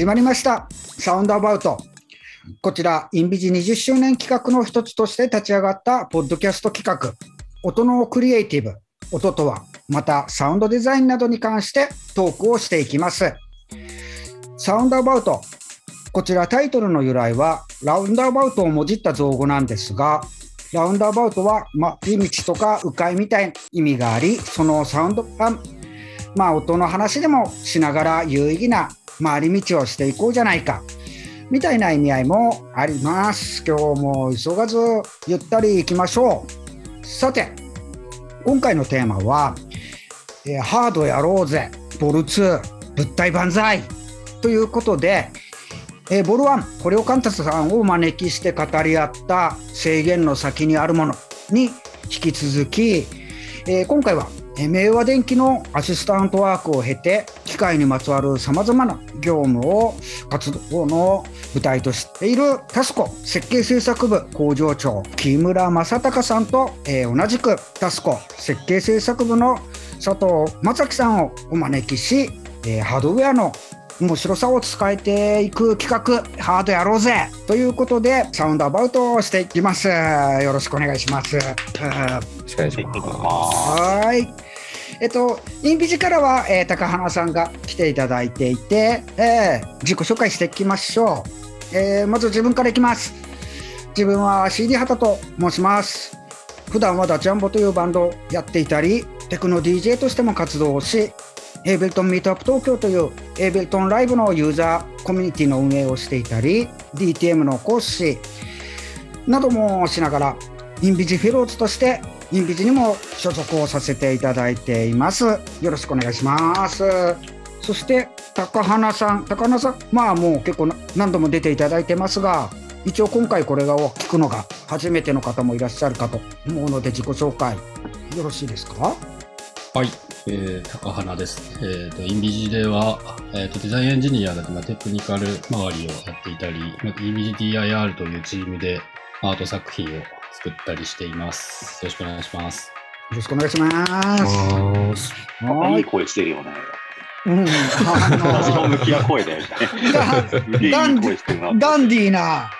始まりました。サウンドアバウト。こちら、インビジ20周年企画の一つとして立ち上がったポッドキャスト企画、音のクリエイティブ、音とは、またサウンドデザインなどに関してトークをしていきます。サウンドアバウト。こちらタイトルの由来は、ラウンドアバウトをもじった造語なんですが、ラウンドアバウトは、ま、道とか迂回みたいな意味があり、そのサウンドが、まあ、音の話でもしながら有意義な回り道をしていこうじゃないか。みたいな意味合いもあります。今日も急がずゆったり行きましょう。さて、今回のテーマは、えーハードやろうぜ、ボル2、物体万歳ということで、えーボル1、コレオカンタスさんをお招きして語り合った制限の先にあるものに引き続き、えー今回は明和電機のアシスタントワークを経て機械にまつわるさまざまな業務を活動の舞台としているタスコ設計制作部工場長木村正隆さんと、えー同じくタスコ設計制作部の佐藤正樹さんをお招きし、えーハードウェアの面白さを伝えていく企画ハードやろうぜということでサウンドアバウトをしていきますよろしくお願いします。よろしくお願いします。はい。えっと、インビジからは、えー高花さんが来ていただいていて、えー自己紹介していきましょう。えーまず自分からいきます。自分は CD 畑と申します。普段はダチャンボというバンドをやっていたり、テクノ DJ としても活動をし、エーベルトンミートアップ東京というエーベルトンライブのユーザーコミュニティの運営をしていたり、DTM の講師などもしながら、インビジフェローズとしてインビジにも所属をさせていただいています。よろしくお願いします。そして高花さん、高花さん、まあもう結構何度も出ていただいてますが、一応今回これがを聞くのが初めての方もいらっしゃるかと思うので自己紹介よろしいですか？はい、えー、高花です。えー、と、インビジでは、えー、と、デザインエンジニアだと、まあ、テクニカル周りをやっていたり、インビジ DIR というチームでアート作品を作ったりしています。よろしくお願いします。よろしくお願いします。はいいい。声してるよね。うん、あ向きな声だよね。ダンディーな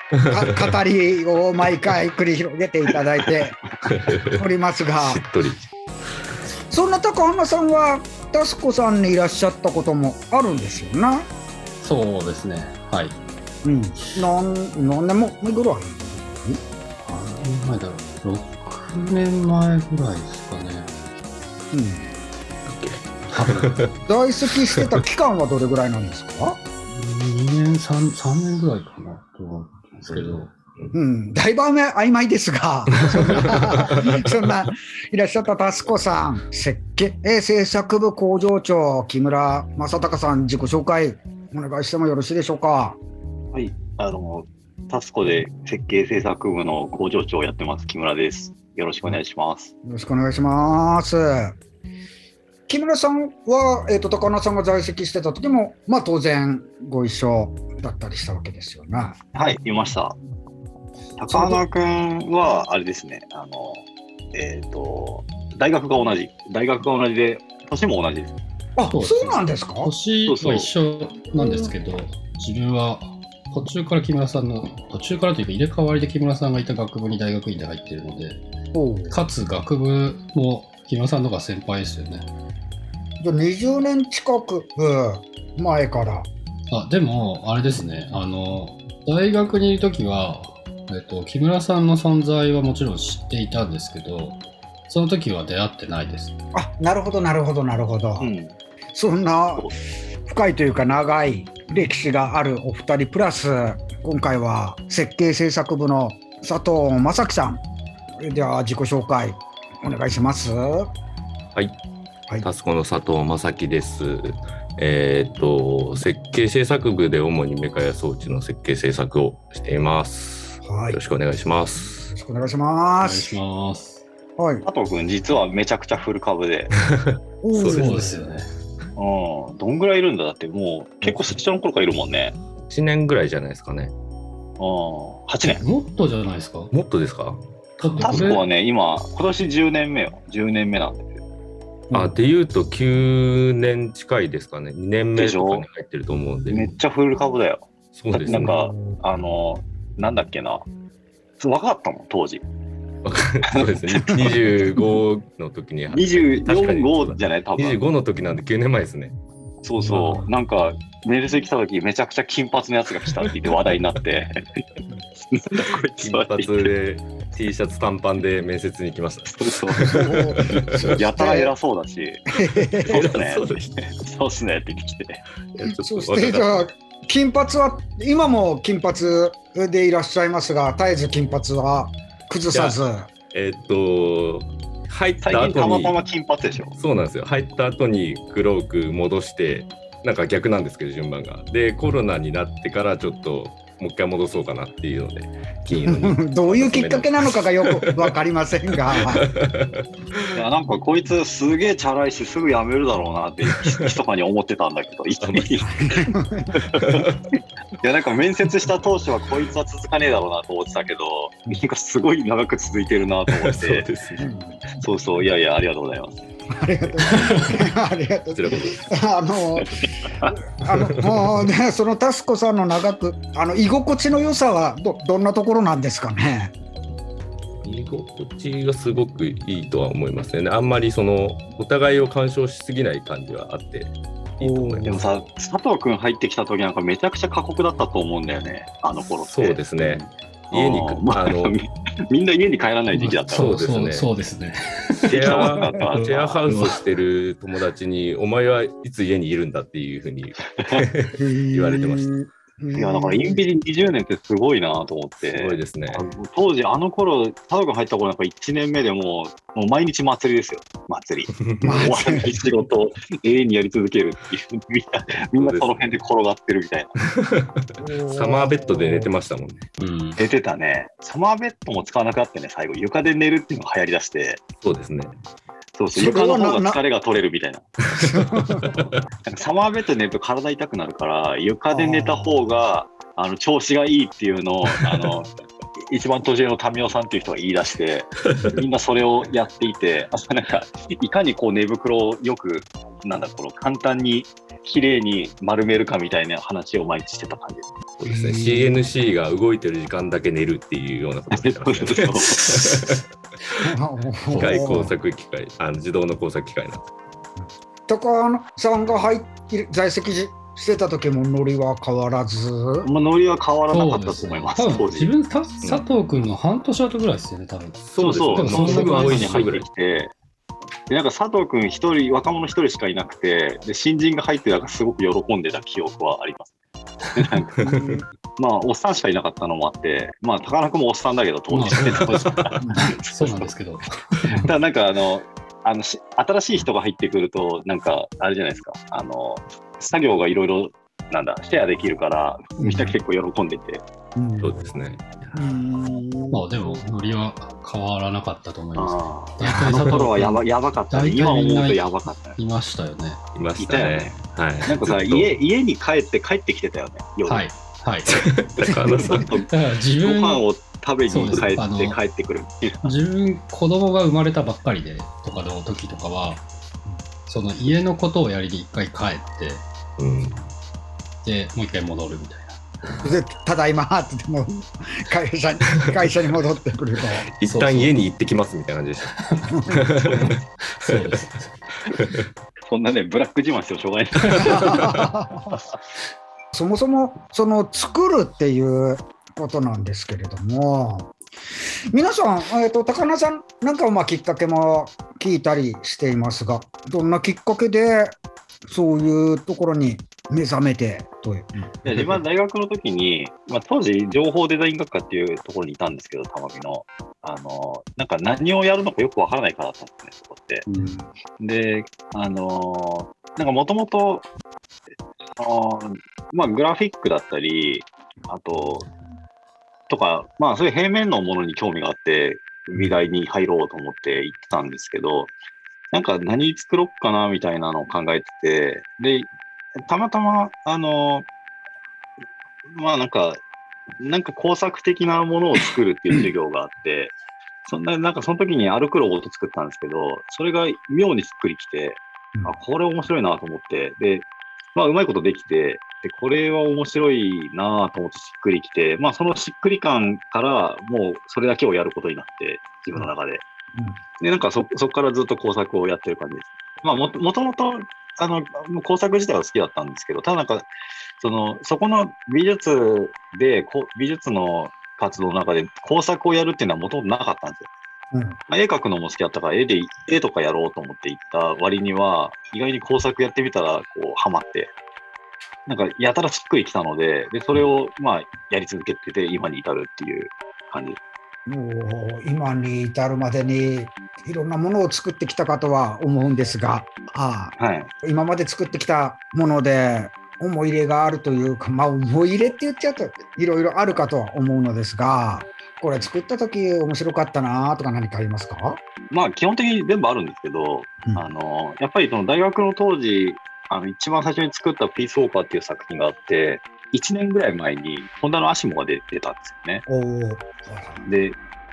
か語りを毎回繰り広げていただいて おりますがしっとり。そんな高浜さんはタスコさんにいらっしゃったこともあるんですよな。そうですね。はい。うん。なん何年も前ぐらい。何年前だろう。6年前ぐらいですかね。うん。在籍してた期間はどれぐらいなんですか？2年、3、3年ぐらいかなと思うんですけど、うん。だいぶ曖昧ですが、そんな、そんないらっしゃったタスコさん、設計制作部工場長、木村正隆さん、自己紹介お願いしてもよろしいでしょうか？はい。あの、タスコで設計制作部の工場長をやってます、木村です。よろしくお願いします。よろしくお願いします。木村さんは、えー、と高野さんが在籍してた時も、まあ、当然ご一緒だったりしたわけですよね。はい、見ました。高浜くんは、あれですね、あの、えっ、と、大学が同じ。大学が同じで、年も同じです。あそうなんですか？年は一緒なんですけど、自分は途中から木村さんの、途中からというか入れ替わりで木村さんがいた学部に大学院で入ってるので、かつ学部も木村さんの方が先輩ですよね。じゃあ20年近く、うん前から。あ、でも、あれですね、あの、大学にいるときは、えっと、木村さんの存在はもちろん知っていたんですけど、その時は出会ってないです。あなるほどなるほどなるほど、うん。そんな深いというか長い歴史があるお二人プラス今回は設計制作部の佐藤正樹さんでは自己紹介お願いします。はい。はいタスコの佐藤正樹です。えっ、と、設計制作部で主にメカや装置の設計制作をしています。はいよろしくお願いします。よろしくお願いしおます。願いします。はい。佐藤くん、実はめちゃくちゃフル株で、そうですよね。うん、どんぐらいいるんだ？だって、もう結構最初の頃からいるもんね。1年ぐらいじゃないですかね。うん、8年。もっとじゃないですか？もっとですか？タスコは俺、ね、今、今年10年目よ。10年目なんで。あ、で言うと9年近いですかね。2年目とかに入ってると思うんで。めっちゃフル株だよ。そうですね。なんか、あの、なんだっけな。分かったもん、当時。そうですね。25の時に。24、確かに5じゃない？多分。25の時なんで9年前ですね。そうそう。なんか、メールで来た時、めちゃくちゃ金髪のやつが来たって言って話題になって。金髪で T シャツ短パンで面接に来ました。そうそう。やたら偉そうだし、そうっすねそうですね。そうっすねって言ってそしてじゃあ金髪は今も金髪でいらっしゃいますが絶えず金髪は崩さずたえーっと、入った後にまたま金髪でしょ。そうなんですよ。入った後に黒く戻して、なんか逆なんですけど、順番が。で、コロナになってからちょっと、もう一回戻そうかなっていうので、金色に。どういうきっかけなのかがよく分かりませんが いやなんかこいつすげえチャラいしすぐ辞めるだろうなって密かに思ってたんだけど いやなんか面接した当初はこいつは続かねえだろうなと思ってたけどなんかすごい長く続いてるなと思っそうてですね。そうそういやいやありがとうございますありがとうありがとう。あのあのもうねそのタスコさんの長くあの居心地の良さはどどんなところなんですかね？居心地がすごくいいとは思いますね。あんまりその、お互いを干渉しすぎない感じはあって、いいと思います。でもさ佐藤君入ってきた時なんかめちゃくちゃ過酷だったと思うんだよねあの頃ってそうですね。家にあーまあ、あのみみんな家に帰らない時期だったからそうですね。そうですね。シェアシェアハウスしてる友達に、お前はいつ家にいるんだっていうふうに 言われてました。たいやだからインビリ20年ってすごいなと思ってすごいですね。当時、あの頃、佐藤君入った頃なんか1年目でもう、もう毎日祭りですよ、祭り。終わらない仕事を永遠にやり続けるっていう、みんな、みんなその辺で転がってるみたいな。サマーベッドで寝てましたもんね。うん。出てたね。サマーベッドも使わなくなってね、最後、床で寝るっていうのが流行りだして、そうですね。そうそう、床の方なが疲れが取れるみたいな。サマーベッドで寝ると体痛くなるから、床で寝た方が、あの調子がいいっていうのを、あの、一番年上の民生さんっていう人が言い出して、みんなそれをやっていて、あなんか、いかにこう寝袋をよく、なんだ、この簡単に、綺麗に丸めるかみたいな話を毎日してた感じです。そうですね。CNC が動いてる時間だけ寝るっていうようなことをしてましたね。機械工作機械、あの自動の工作機械なん。高野さんが入って在籍してた時もノリは変わらず？まあ、ノリは変わらなかったと思います、多分当時。自分、た佐藤君の半年後ぐらいですよね、多分。そうそう、でももうすぐ後に入ってきて、でなんか佐藤君一人、若者一人しかいなくて、で新人が入って、なんかすごく喜んでた記憶はあります。でなんかまあ、おっさんしかいなかったのもあって、まあ、高中もおっさんだけど、当時。そうなんですけど。ただなんかあの、あのし新しい人が入ってくると、なんか、あれじゃないですか、あの、作業がいろいろ、なんだ、シェアできるから、みんな結構喜んでて、うんそうですね。うんまあでも、ノリは変わらなかったと思います。あ大ーあ体の頃はやばやばかったね。今思うとやばかったね。いましたよね。いましたね。はい。なんかさ、家、家に帰って帰ってきてたよね、夜。はい。はい。だから自分、ご飯を食べに帰って帰ってくる。自分、子供が生まれたばっかりで、とかの時とかは、その家のことをやりに一回帰って、うん。で、もう一回戻るみたいな。でただいまって言っても会社に会社に戻ってくると一旦家に行ってきますみたいな感じでした。そうです。そんなね、ブラック自慢してもしょうがない。そもそもその作るっていうことなんですけれども皆さん、えー、と高菜さんなんかまあきっかけも聞いたりしていますがどんなきっかけでそういうところに目覚めてという。で自分は大学の時に、まあ、当時、情報デザイン学科っていうところにいたんですけど、たまみの。あの、なんか何をやるのかよくわからないからだったんですね、そこって。うんで、あのーなんかもともと、あのーまあ、グラフィックだったり、あと、とか、まあ、そういう平面のものに興味があって、美大に入ろうと思って行ってたんですけど、なんか何作ろうかなみたいなのを考えてて、で、たまたま、あのーまあなんか、なんか工作的なものを作るっていう授業があって、そんな、なんかその時に歩くロボット作ったんですけど、それが妙にしっくりきて、うんあ、これ面白いなと思って、で、まあ、うまいことできて、で、これは面白いなと思ってしっくりきて、まあ、そのしっくり感から、もうそれだけをやることになって、自分の中で。で、なんかそ、そこからずっと工作をやってる感じです。まあ、もともともと、あの、工作自体は好きだったんですけど、ただなんか、その、そこの美術で、こう美術の活動の中で工作をやるっていうのはもともとなかったんですよ。うんまあ、絵描くのも好きだったから、絵で、絵とかやろうと思って行った割には、意外に工作やってみたら、こう、ハマって、なんか、やたらしっくりきたので、で、それを、まあ、やり続けてて、今に至るっていう感じです。もう今に至るまでにいろんなものを作ってきたかとは思うんですが、ああはい。今まで作ってきたもので思い入れがあるというか、まあ、思い入れって言っちゃうといろいろあるかとは思うのですが、これ作った時面白かったなとか何かありますか、まあ、基本的に全部あるんですけど、うんあの、やっぱりその大学の当時、あの、一番最初に作ったピースウォーカーっていう作品があって、1年ぐらい前に、ホンダのアシモが出出たんですよね。で、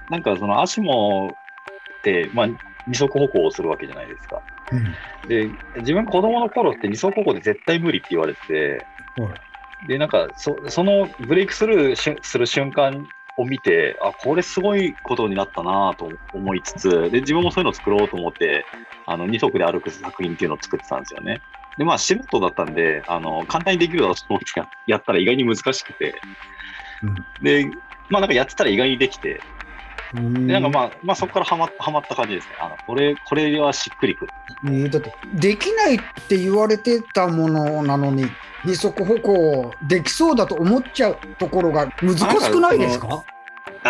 なんかそのアシモって、まあ、二足歩行をするわけじゃないですか。うんで、自分子供の頃って二足歩行で絶対無理って言われてて、で、なんかそそのブレイクスルーする瞬間を見て、あ、これすごいことになったなと思いつつ、で、自分もそういうのを作ろうと思って、あの、二足で歩く作品っていうのを作ってたんですよね。で、まあ、素人だったんで、あの、簡単にできるだろうと思ってややったら意外に難しくて、で、まあなんかやってたら意外にできて、なんかまあ、まあそこからハマはまった感じですね。あの、これ、これはしっくりくる。えーだってできないって言われてたものなのに二足歩行できそうだと思っちゃうところが難しくないですか？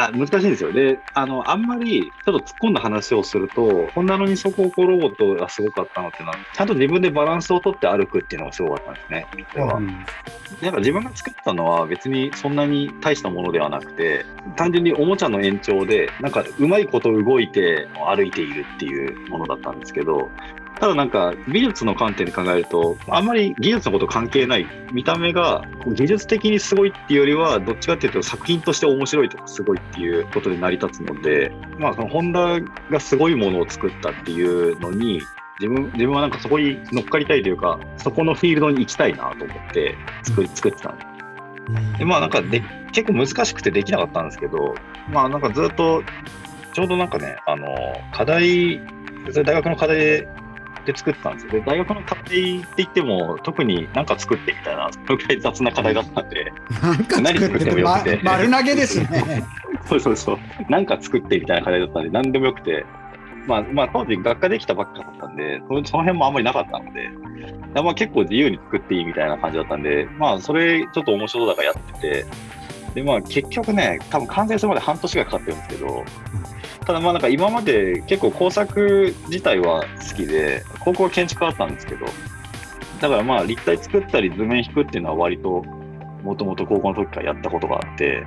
あ難しいんですよ。で、あの、あんまりちょっと突っ込んだ話をすると、ホンダの二足歩行ロボットがすごかったのっていうのは、ちゃんと自分でバランスをとって歩くっていうのがすごかったんですね。うんなんか自分が作ったのは別にそんなに大したものではなくて、単純におもちゃの延長で、なんかうまいこと動いて歩いているっていうものだったんですけど、ただなんか美術の観点で考えると、あんまり技術のこと関係ない、見た目が技術的にすごいっていうよりは、どっちかっていうと作品として面白いとかすごいっていうことで成り立つので、まあそのホンダがすごいものを作ったっていうのに、自分自分はなんかそこに乗っかりたいというか、そこのフィールドに行きたいなと思って作り作ってたんです。でまあなんかで結構難しくてできなかったんですけど、まあなんかずっと、ちょうどなんかね、あの、課題、それ大学の課題でで作ってたんですよ。で、大学の課題って言っても、特になんか作ってみたいな、そのくらい雑な課題だったんで、なんか作ってて、ま、丸投げですね。そうそうそう、なんか作ってみたいな課題だったんで、何でもよくて、まあ、まあ当時学科できたばっかだったんで、そのその辺もあんまりなかったので、まあ結構自由に作っていいみたいな感じだったんで、まあそれちょっと面白そうだからやってて、でまあ結局ね、多分完成するまで半年がかかってるんですけど、ただまあなんか今まで結構工作自体は好きで、高校は建築だったんですけど、だからまあ立体作ったり図面引くっていうのは割ともともと高校の時からやったことがあって、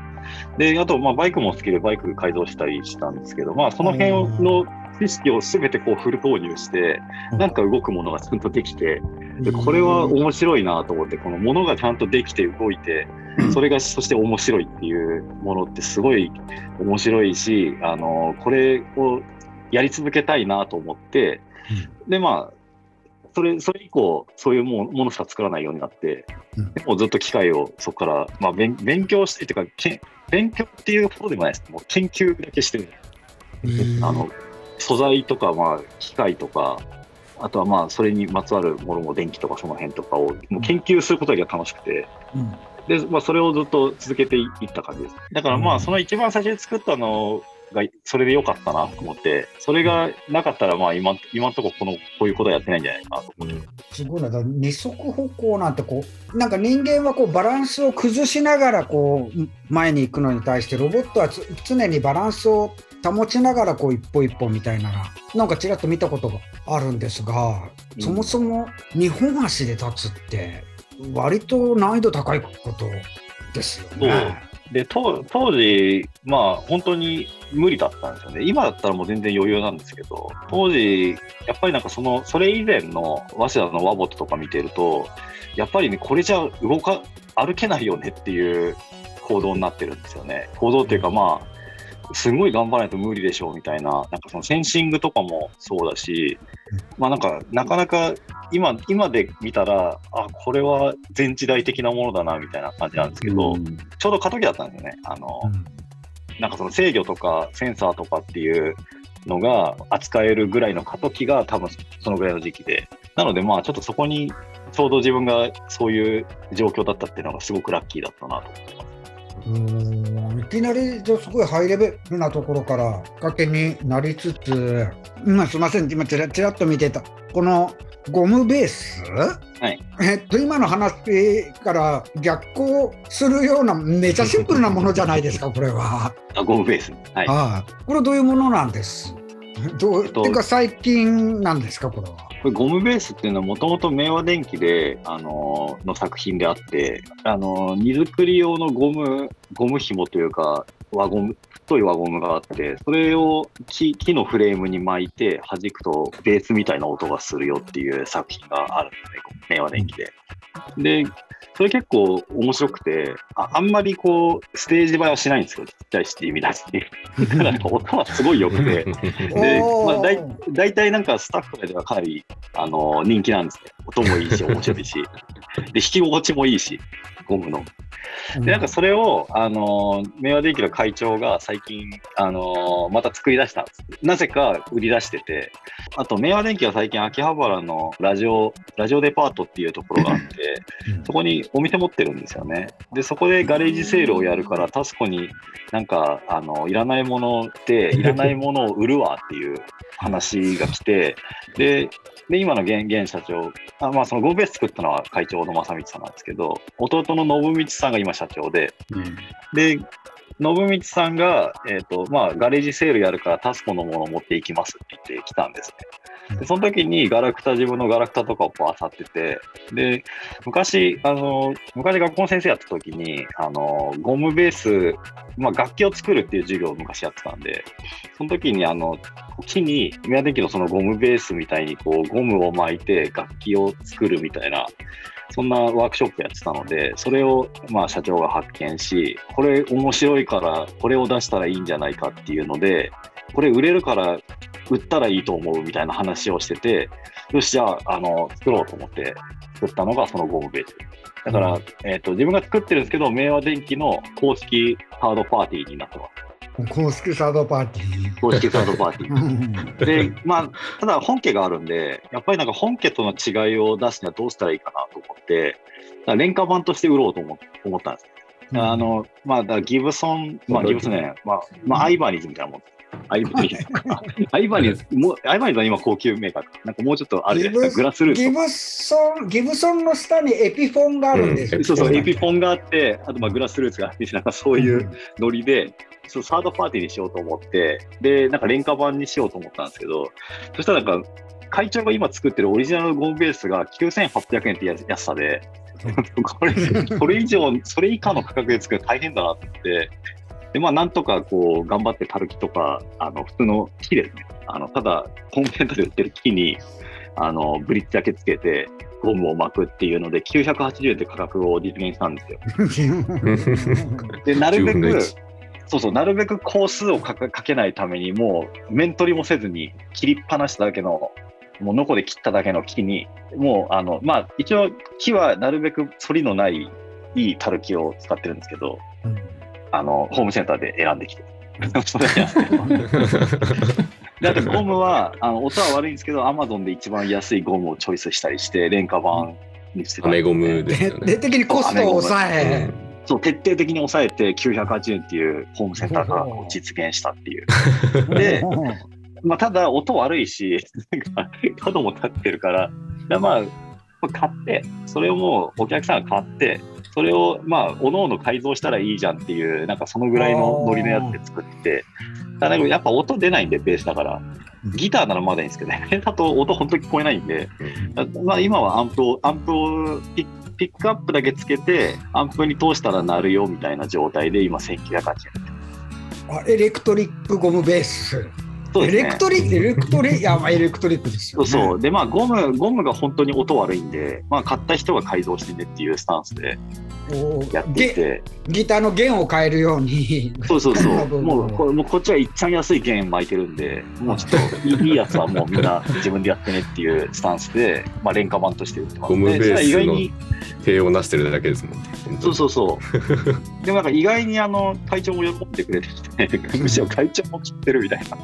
で、あとまあバイクも好きでバイク改造したりしたんですけど、まあその辺の知識を全てこうフル投入して、なんか動くものがちゃんとできて、でこれは面白いなと思って、このものがちゃんとできて動いて、それがそして面白いっていうものってすごい面白いし、あの、これをやり続けたいなと思って、で、まあ、それ、それ以降、そういうもものしか作らないようになって、うん。でもうずっと機械をそこから、まあ、勉勉強してっていうか、けん勉強っていうことでもないです。もう研究だけしてる。あの、素材とか、まあ、機械とか、あとはまあ、それにまつわるものも電気とかその辺とかを、もう研究することだけが楽しくて、うんで、まあ、それをずっと続けていった感じです。だからまあ、うんその一番最初に作ったのが、それで良かったなと思って、それがなかったら、まあ、今、今のところこの、こういうことはやってないんじゃないかなと思って。すごいな、だから二足歩行なんてこう、なんか人間はこうバランスを崩しながらこう前に行くのに対して、ロボットはつ常にバランスを保ちながらこう一歩一歩みたいなのなんかちらっと見たことがあるんですが、うんそもそも2本足で立つって、割と難易度高いことですよね。で、当当時、まあ、本当に無理だったんですよね。今だったらもう全然余裕なんですけど、当時、やっぱりなんかその、それ以前の早稲田のワボットとか見てると、やっぱりね、これじゃ動か、歩けないよねっていう行動になってるんですよね。行動っていうか、まあ、すごい頑張らないと無理でしょうみたいな、なんかそのセンシングとかもそうだし、まあなんか、なかなか今、今で見たら、あ、これは全時代的なものだなみたいな感じなんですけど、うんちょうど過渡期だったんですよね。あの、なんかその制御とかセンサーとかっていうのが扱えるぐらいの過渡期が多分そのぐらいの時期で。なのでまあちょっとそこにちょうど自分がそういう状況だったっていうのがすごくラッキーだったなと思ってます。うーん。いきなりじゃあすごいハイレベルなところからきっかけになりつつ、今すみません、今ちらちらっと見てた、このゴムベース、はい。えっと、今の話から逆行するような、めちゃシンプルなものじゃないですか、これは。あゴムベース。はい。はい、これどういうものなんです？どうえっとてか最近なんですか、これは？これゴムベースっていうのはもともと明和電機で、あのーの作品であって、あのー荷造り用のゴム、ゴム紐というか、輪ゴム、太い輪ゴムがあって、それを木木のフレームに巻いて弾くとベースみたいな音がするよっていう作品があるんですね、明和電機で。で、それ結構面白くて、ああんまりこう、ステージ映えはしないんですよ、ちっちゃいし、意味だし。ただ、音はすごい良くて、でまあだい大体なんかスタッフとかではかなり、あの人気なんですね。音もいいし、面白いし。で、弾き心地もいいし、ゴムの。で、なんかそれを、あの明和電機の会長が最近、あのまた作り出した。なぜか売り出してて、あと、明和電機は最近秋葉原のラジオ、ラジオデパートっていうところがあって、うんそこにお店持ってるんですよね。で、そこでガレージセールをやるから、タスコになんか、あの、いらないもので、いらないものを売るわっていう話が来て、で、で、今の現現社長、あまあ、そのゴムベース作ったのは会長の正道さんなんですけど、弟の信道さんが今社長で、うんで、信道さんが、えっ、と、まあ、ガレージセールやるからタスコのものを持っていきますって言って来たんですね。でその時にガラクタ、自分のガラクタとかをこう漁ってて、で、昔、あの、昔学校の先生やった時に、あの、ゴムベース、まあ、楽器を作るっていう授業を昔やってたんで、その時に、あの、木に、宮電機のそのゴムベースみたいに、こう、ゴムを巻いて楽器を作るみたいな、そんなワークショップやってたので、それを、まあ、社長が発見し、これ面白いから、これを出したらいいんじゃないかっていうので、これ売れるから売ったらいいと思うみたいな話をしてて、よし、じゃあ、あの、作ろうと思って作ったのがそのゴムベース。だから、えっ、と、自分が作ってるんですけど、明和電機の公式サードパーティーになってます。公式サードパーティー。公式サードパーティー。うんで、まあ、ただ本家があるんで、やっぱりなんか本家との違いを出すにはどうしたらいいかなと思って、廉価版として売ろうと思思ったんです。あの、まあ、ギブソン、まあ、ギブソンね、まあ、まあ、アイバニーズみたいなもん。アイバニーズとか。アイバニーズ、もう、アイバニーズは今高級メーカーか。なんかもうちょっとあるじゃないですか。グラスルーツギ。ブソン、ギブソンの下にエピフォンがあるんですよ。うんそうそう、エピフフォンがあって、あとまあグラスルーツがあって、なんかそういうノリで、そうサードパーティーにしようと思って、で、なんか廉価版にしようと思ったんですけど、そしたらなんか、会長が今作ってるオリジナルゴムベースが9800円ってや安さで、これ、これ以上、それ以下の価格で作るの大変だなと思って、で、まあ、なんとかこう、頑張ってタルキとか、あの、普通の木ですね。あの、ただ、コンセントで売ってる木に、あの、ブリッジだけつけて、ゴムを巻くっていうので、980円って価格を実現したんですよ。で、なるべ10分のく1、そうそう、なるべく工数をかけかけないために、もう面取りもせずに、切りっぱなしただけの、もうノコで切っただけの木に、もう、あの、まあ、一応、木はなるべく反りのない、いいたる木を使ってるんですけど、あの、ホームセンターで選んできて。それやってであとゴムは、あの音は悪いんですけど、アマゾンで一番安いゴムをチョイスしたりして、廉価版にしてたんでアメゴムですよね。徹底的にコストを抑え、そう、徹底的に抑えて980円っていうホームセンターが実現したっていう。で、まあ、ただ音悪いし、角も立ってるから、でまあ、買って、それをもうお客さんが買って、それをまあ、おのおの改造したらいいじゃんっていう、なんかそのぐらいのノリのやつで作って、ただやっぱ音出ないんで、ベースだから。ギターならまだいいんですけどね、だと音本当に聞こえないんで、まあ、今はアンプを、アンプをピッピックアップだけつけて、アンプに通したら鳴るよみたいな状態で、今1980円。あエレクトリックゴムベース。エそうですねレクトリック、エレクトリック、いや、まあエレクトリックですよ、ね。そうそう。で、まあ、ゴム、ゴムが本当に音悪いんで、まあ、買った人が改造してねっていうスタンスでやってて、ギターの弦を変えるように。そうそうそう。もうこれ、もうこっちはいっちゃん安い弦巻いてるんで、もうちょっといいやつはもうみんな自分でやってねっていうスタンスで、まあ、廉価版として売ってますゴムベースのでそれは意外に、手をなしてるだけですもんね。そうそうそう。でもなんか意外にあの会長も喜んでくれてて、むしろ会長も切ってるみたいな。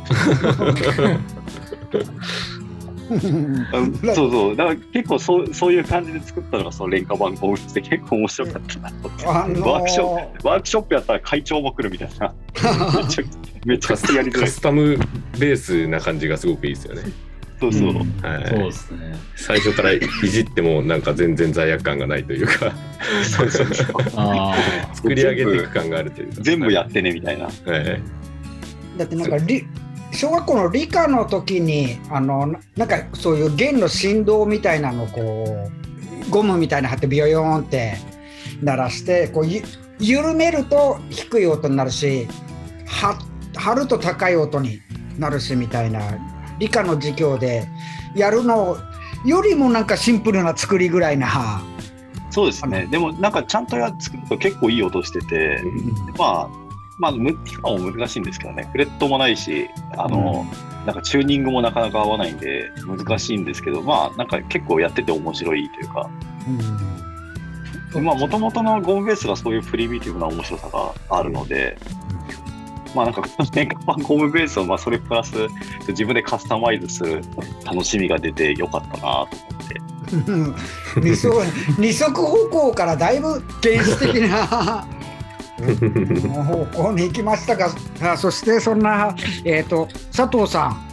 うんそうそう。だから結構そうそういう感じで作ったのがその廉価版ゴムベースで結構面白かったなと思って。あのワークショッワークショップやったら会長も来るみたいな。めちゃめちゃカスくちゃやりづらい。カスタムベースな感じがすごくいいですよね。そうそう。んはいそうですね。最初からいじってもなんか全然罪悪感がないというか 作り上げていく感があるというか全部やってねみたいな。はいだってなんか理小学校の理科の時にあのななんかそういう弦の振動みたいなのをこうゴムみたいなの貼ってビヨヨーンって鳴らしてこうゆ緩めると低い音になるしは張ると高い音になるしみたいな理科の授業でやるのよりもなんかシンプルな作りぐらいな。そうですね。でもなんかちゃんとやっ作ると結構いい音してて、まあ、まあ、む今も難しいんですけどね、フレットもないし、あの、なんかチューニングもなかなか合わないんで難しいんですけど、まあ、なんか結構やってて面白いというか、うんまあ、もともとのゴムベースがそういうプリミティブな面白さがあるので、まあなんかこの年間版ゴムベースをまあそれプラス自分でカスタマイズする楽しみが出てよかったなと思って。二足歩行からだいぶ原始的な方向に行きましたがあそしてそんな、えー、と佐藤さん。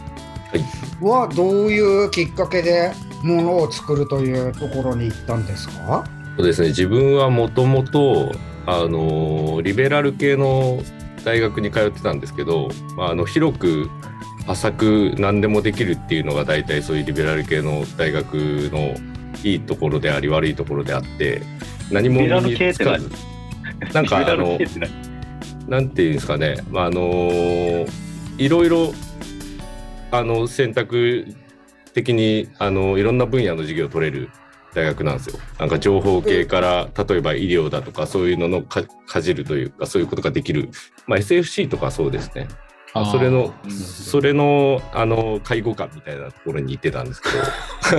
はどういうきっかけでものを作るというところに行ったんですか？そうですね。自分はもともとあのリベラル系の大学に通ってたんですけど、まあ、あの広く浅く何でもできるっていうのが大体そういうリベラル系の大学のいいところであり悪いところであって何もリベラル身系って何？につかずなんか あのなんていうんですかね、まあ、あのいろいろあの選択的にあのいろんな分野の授業を取れる大学なんですよ。なんか情報系から例えば医療だとかそういうののかかじるというかそういうことができる、まあ、SFC とかそうですね。あ。それのうんそれのあの介護官みたいなところに行ってたんですけど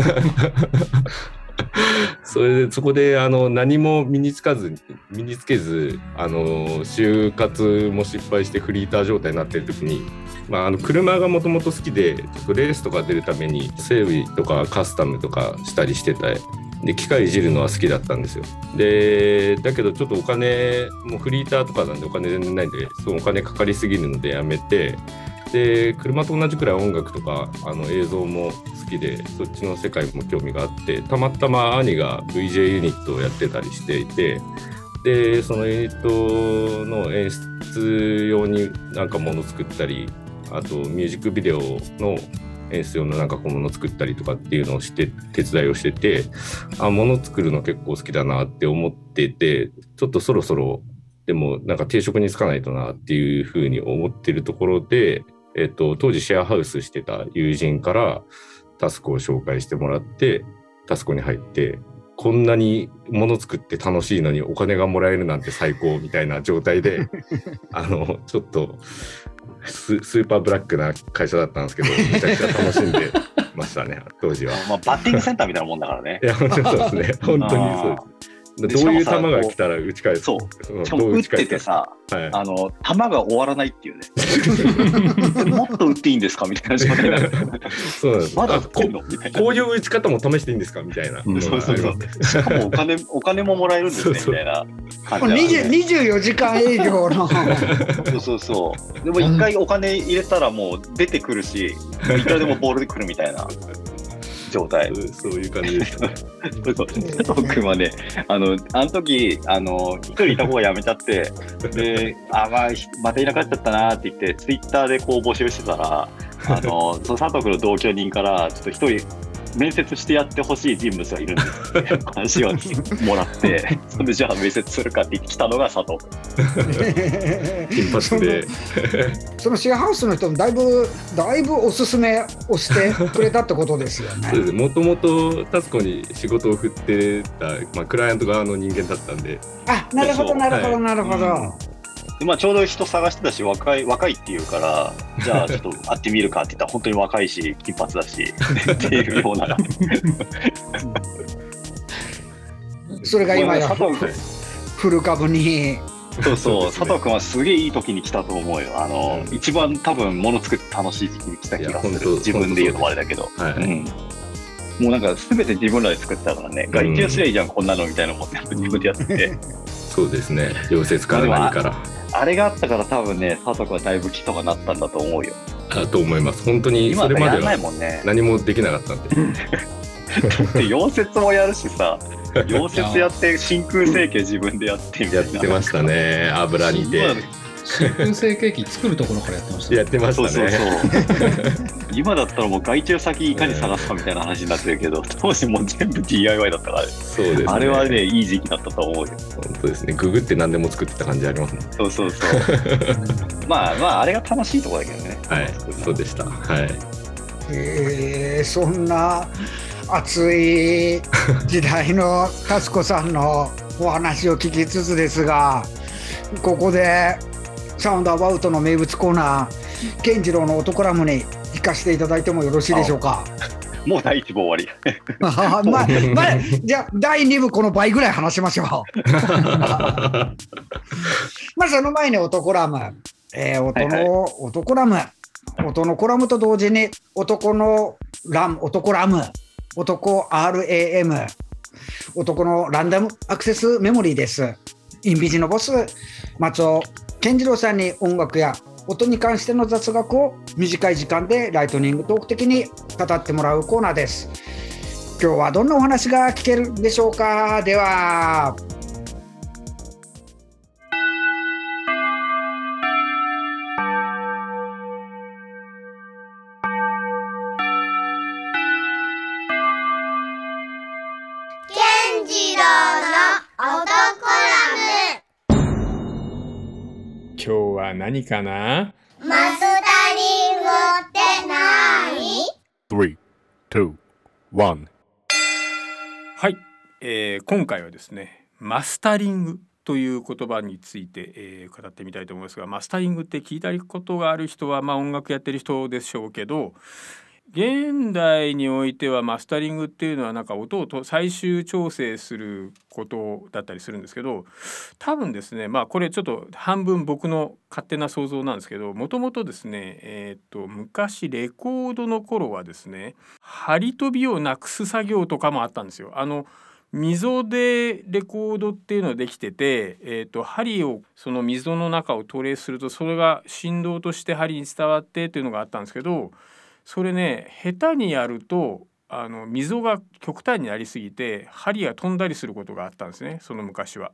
それでそこであの何も身につかず身につけずあの就活も失敗してフリーター状態になってる時に、まあ、あの車がもともと好きでちょっとレースとか出るために整備とかカスタムとかしたりしてたで機械いじるのは好きだったんですよ。でだけどちょっとお金もうフリーターとかなんでお金全然ないんでそのお金かかりすぎるのでやめてで車と同じくらい音楽とかあの映像も好きでそっちの世界も興味があってたまたま兄が VJ ユニットをやってたりしていてでそのユニットの演出用になんかもの作ったりあとミュージックビデオの演出用のなんか小物作ったりとかっていうのをして手伝いをしててあ物作るの結構好きだなって思っててちょっとそろそろでもなんか定職に就かないとなっていうふうに思ってるところで、えっと、当時シェアハウスしてた友人からタスクを紹介してもらってタスクに入ってこんなに物作って楽しいのにお金がもらえるなんて最高みたいな状態で あのちょっとススーパーブラックな会社だったんですけどめちゃくちゃ楽しんでましたね当時は。まあ、バッティングセンターみたいなもんだからねい。やそうですね本当にそうです。でどういう球が来たら打ち返す？そう。んしかも打っててさ、はい。あの、球が終わらないっていうね。もっと打っていいんですか？みたいな。状態。そうなんです。まだあこういう打ち方も試していいんですか？みたいな。しかもお金、お金ももらえるんですね、みたいな。もう感じだ20 24時間営業の。そうそうそう。でも一回お金入れたらもう出てくるし、いくらでもボールで来るみたいな状態。そういう感じでしたね。そうそう佐藤君はね、あの、あの時、あの、一人いた方が辞めちゃって、で、あ、まあ、ひまたいなくなっちゃったなって言って、ツイッターでこう募集してたら、あの、その佐藤君の同居人から、ちょっと一人、面接してやってほしい人物がいるんです。って話をもらって、それでじゃあ面接するかって言ってきたのが佐藤。君。金髪で。そのシェアハウスの人もだいぶだいぶおすすめをしてくれたってことですよね。そうです。もともとタスコに仕事を振ってた、まあ、クライアント側の人間だったんで。あなるほどなるほどはい。なるほど、でまあ、ちょうど人探してたし若い若いっていうからじゃあ ちょっと会ってみるかって言ったら本当に若いし金髪だし っていうような。それが今や佐藤君。フル株に。そうそう佐藤君はすげえいい時に来たと思うよ。あの、うん。一番多分物作って楽しい時期に来た気がする。自分で言うのもあれだけど、はい、うん。もうなんか全て自分らで作ってたからね、外注すりゃいいじゃん、こんなのみたいなのも全部自分でやってて、そうですね。溶接から何から。あれがあったから多分ね、佐藤君はだいぶ木とかなったんだと思うよ。あと思います。本当に今それまではもんね。何もできなかったんで。で溶接もやるしさ、溶接やって真空成形自分でやってみたやいな。ってましたね。油煮て真空成形機作るところからやってましたね。やってまそうそうしたねそう。今だったらもう外注先いかに探すかみたいな話になってるけど、当時もう全部 DIY だったから、そうですねあれはね、いい時期だったと思うよ。本当ですねググって何でも作ってた感じありますねそうそうそう。まあまあ、あれが楽しいところだけどね。はいそうでしたはいえーそんな熱い時代の達子さんのお話を聞きつつですがここでサウンドアバウトの名物コーナー健次郎の男ラムに行かせていただいてもよろしいでしょうか？もう第一部終わり。まあ、まあ、まあ、じゃあ第2部この倍ぐらい話しましょう。まあその前に男ラム、えー音はいの男ラム、音のコラムと同時に男のラム、男ラム、男 RAM、男のランダムアクセスメモリーです。インビジのボス、松尾健次郎さんに音楽や音に関しての雑学を短い時間でライトニングトーク的に語ってもらうコーナーです。今日はどんなお話が聞けるんでしょうか？では何かな？ムマスタリングってなーに Three, two, one. はい、えー今回はですねマスタリングという言葉について、えー語ってみたいと思いますがマスタリングって聞いたことがある人は、まあ、音楽やってる人でしょうけど現代においてはマスタリングっていうのはなんか音をと最終調整することだったりするんですけど多分ですねまあこれちょっと半分僕の勝手な想像なんですけどもともとですねえーっと昔レコードの頃はですね針飛びをなくす作業とかもあったんですよ。あの溝でレコードっていうのができてて、えー、と針をその溝の中をトレースするとそれが振動として針に伝わってっていうのがあったんですけどそれね下手にやるとあの溝が極端になりすぎて針が飛んだりすることがあったんですねその昔は。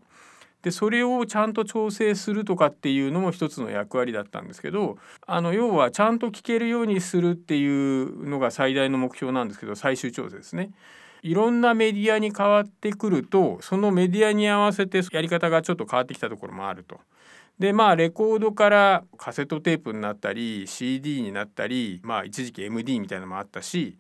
でそれをちゃんと調整するとかっていうのも一つの役割だったんですけどあの要はちゃんと聞けるようにするっていうのが最大の目標なんですけど最終調整ですね。いろんなメディアに変わってくるとそのメディアに合わせてやり方がちょっと変わってきたところもあると。でまあレコードからカセットテープになったり CD になったりまあ一時期 MD みたいなのもあったし、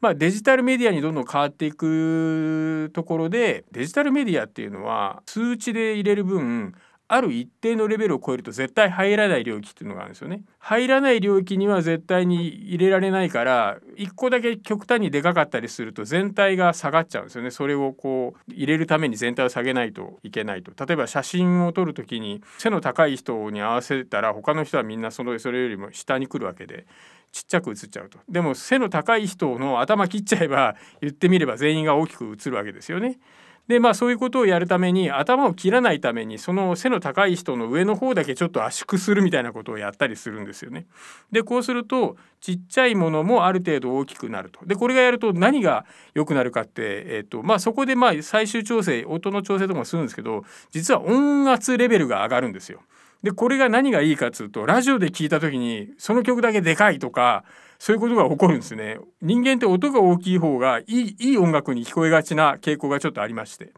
まあ、デジタルメディアにどんどん変わっていくところでデジタルメディアっていうのは数値で入れる分ある一定のレベルを超えると絶対入らない領域っていうのがあるんですよね。入らない領域には絶対に入れられないから一個だけ極端にでかかったりすると全体が下がっちゃうんですよね。それをこう入れるために全体を下げないといけないと。例えば写真を撮る時に背の高い人に合わせたら他の人はみんなそのそれよりも下に来るわけで。ちっちゃく映っちゃうとでも背の高い人の頭切っちゃえば言ってみれば全員が大きく映るわけですよね。でまあそういうことをやるために頭を切らないためにその背の高い人の上の方だけちょっと圧縮するみたいなことをやったりするんですよね。でこうするとちっちゃいものもある程度大きくなると。でこれがやると何が良くなるかって、えっとまあ、そこでまあ最終調整音の調整とかもするんですけど実は音圧レベルが上がるんですよ。でこれが何がいいかっつうとラジオで聞いた時にその曲だけでかいとかそういうことが起こるんですね。人間って音が大きい方がいいいい音楽に聞こえがちな傾向がちょっとありまして。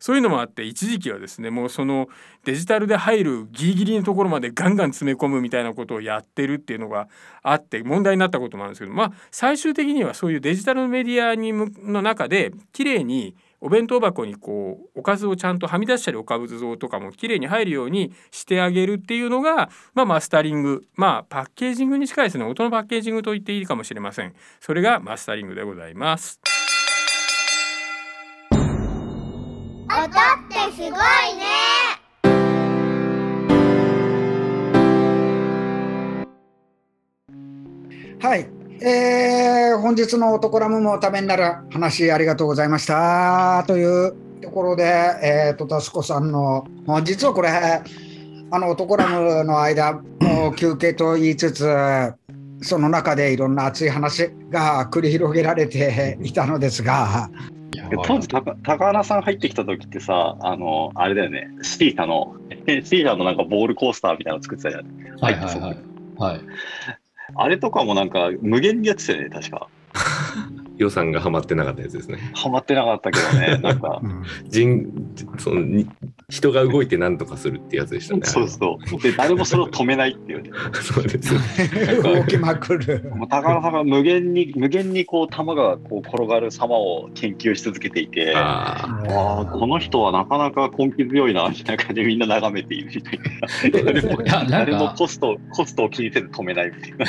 そういうのもあって一時期はですねもうそのデジタルで入るギリギリのところまでガンガン詰め込むみたいなことをやってるっていうのがあって問題になったこともあるんですけどまあ最終的にはそういうデジタルメディアにの中で綺麗にお弁当箱にこうおかずをちゃんとはみ出したりおかず像とかも綺麗に入るようにしてあげるっていうのが、まあ、マスタリングまあパッケージングに近いですね。音のパッケージングと言っていいかもしれません。それがマスタリングでございます。音ってすごいね。はい。えー本日のオトコラムもためになる話ありがとうございました。というところで、えー、と、タスコさんの、まあ実はこれ、あの、オトコラムの間、もう休憩と言いつつ、その中でいろんな熱い話が繰り広げられていたのですが、当時高、高原さん入ってきた時ってさ、あの、あれだよね、シータの、シータのなんかボールコースターみたいなの作ってたじゃん。はいはいはい。はい。あれとかもなんか無限にやってたよね、確か。予算がハマってなかったやつですね。ハマってなかったけどね、なんかう。ん人そのに人が動いて何とかするってやつでしたね。そうそう。で、誰もそれを止めないっていうね。そうです。動きまくる。もう高原さんが無限に、無限にこう、球がこう転がる様を研究し続けていて、あああ、この人はなかなか根気強いな、みたいな感じでみんな眺めているみたいな。誰もコスト、コストを気にせず止めないみたいな。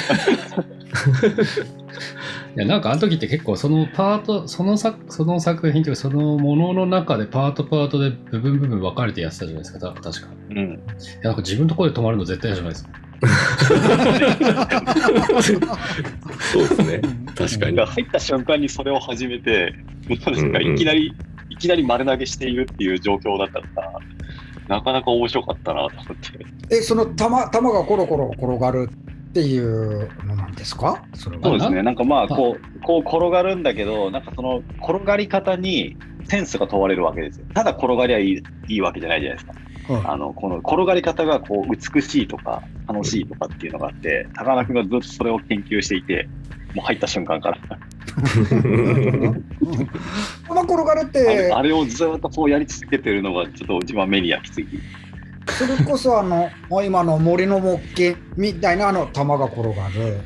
いやなんかあの時って結構そのパート、その作その作品というかそのものの中でパートパートで部分部分分かれてやってたじゃないですか、た確か。いうん。や、なんか自分のところで止まるの絶対じゃないですか。あ、そうですね。確かに。入った瞬間にそれを始めて、かいきなり、いきなり丸投げしているっていう状況だったから、なかなか面白かったなと思って。え、その玉、玉がコロコロ転がるっていうのなんですか？それは。そうですね。なんかまあ、あこう、こう転がるんだけど、なんかその転がり方にセンスが問われるわけですよ。ただ転がりゃいいいいわけじゃないじゃないですか。うんあの、この転がり方がこう美しいとか楽しいとかっていうのがあって、高田君がずっとそれを研究していて、もう入った瞬間から、玉転がるっあれてあ、れをずっとこうやり続けてるのがちょっと自分は目に焼き付き。それこそあの、もう今の森の木琴みたいなあの玉が転がる。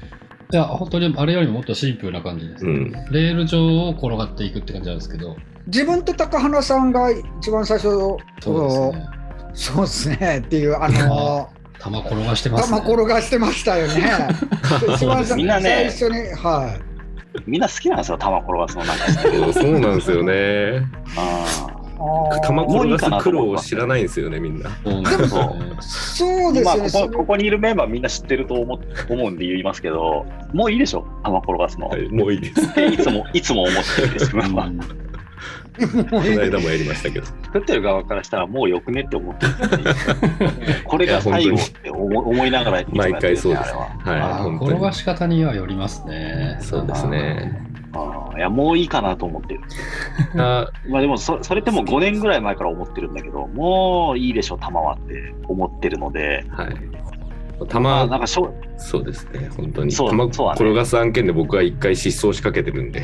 いや、本当にあれよりももっとシンプルな感じです。うん。レール上を転がっていくって感じなんですけど、自分と高花さんが一番最初、そうですね。そうですねっていう、あの、玉転がしてます玉ね。転がしてましたよね。一番最みんなね最初に、はみんな好きなんですよ、球転がすのなんか。そうなんですよね。あい。あー玉転がす苦労を知らないんですよね、みんな。そうですよね。そうですよね。まあここ、ここにいるメンバーみんな知ってると思思うんで言いますけど、もういいでしょ、球転がすの。はい、もういいです。いつも、いつも思ってるんですよ。まあこの間もやりましたけど。作ってる側からしたらもうよくねって思ってこれが最後って思思いながら毎回そうですははい。転がし方にはよりますね。そうですね。あーいや、もういいかなと思ってる。あまあでもそ、それってもう5年ぐらい前から思ってるんだけど、もういいでしょ、球はって思ってるので、はい。まあ、玉、なんかしょ、そうですね、本当に。そう玉転がす案件で僕は一回失踪しかけてるんで。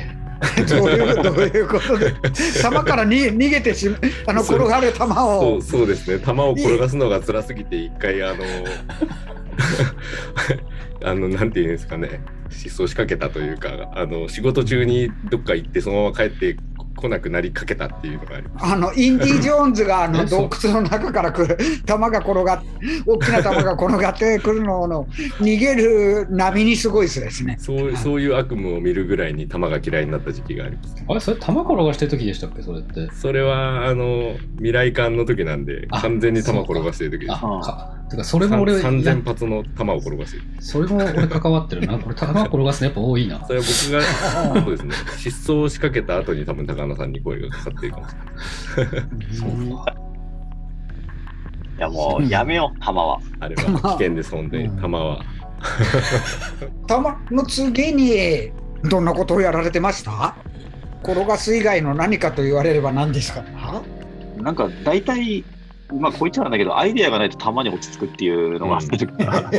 どういうどういうこと？で、玉からに逃げてしまあの転がる玉をそう。そうですね、玉を転がすのが辛すぎて、一回、あの、あの、なんていうんですかね、失踪しかけたというか、あの、仕事中にどっか行って、そのまま帰ってこなくなりかけたっていうのがあります。あのインディ・ジョーンズがあの 洞窟の中から来る玉が転がっ大きな玉が転がってくるのの逃げる波にすごいですね。そうそういう悪夢を見るぐらいに玉が嫌いになった時期があります。あれ、それ玉転がしてる時でしたっけ、それって？それは、あの、未来館の時なんで、あ完全に玉転がしてる時です。てか、それも俺、いや3000発の玉を転がしてる。それも俺関わってるな。これ、玉転がすのやっぱ多いなそ。れは僕が、そうですね、失踪しかけた後に多分高野さんに声がかかってるかもしれない。いやもうやめよう、球は。あれは危険です、本当に。玉は。玉の次にどんなことをやられてました？転がす以外の何かと言われれば何ですか？なんか大体、まあこいつらなんだけど、アイデアがないとたまに落ち着くっていうのがあってるから、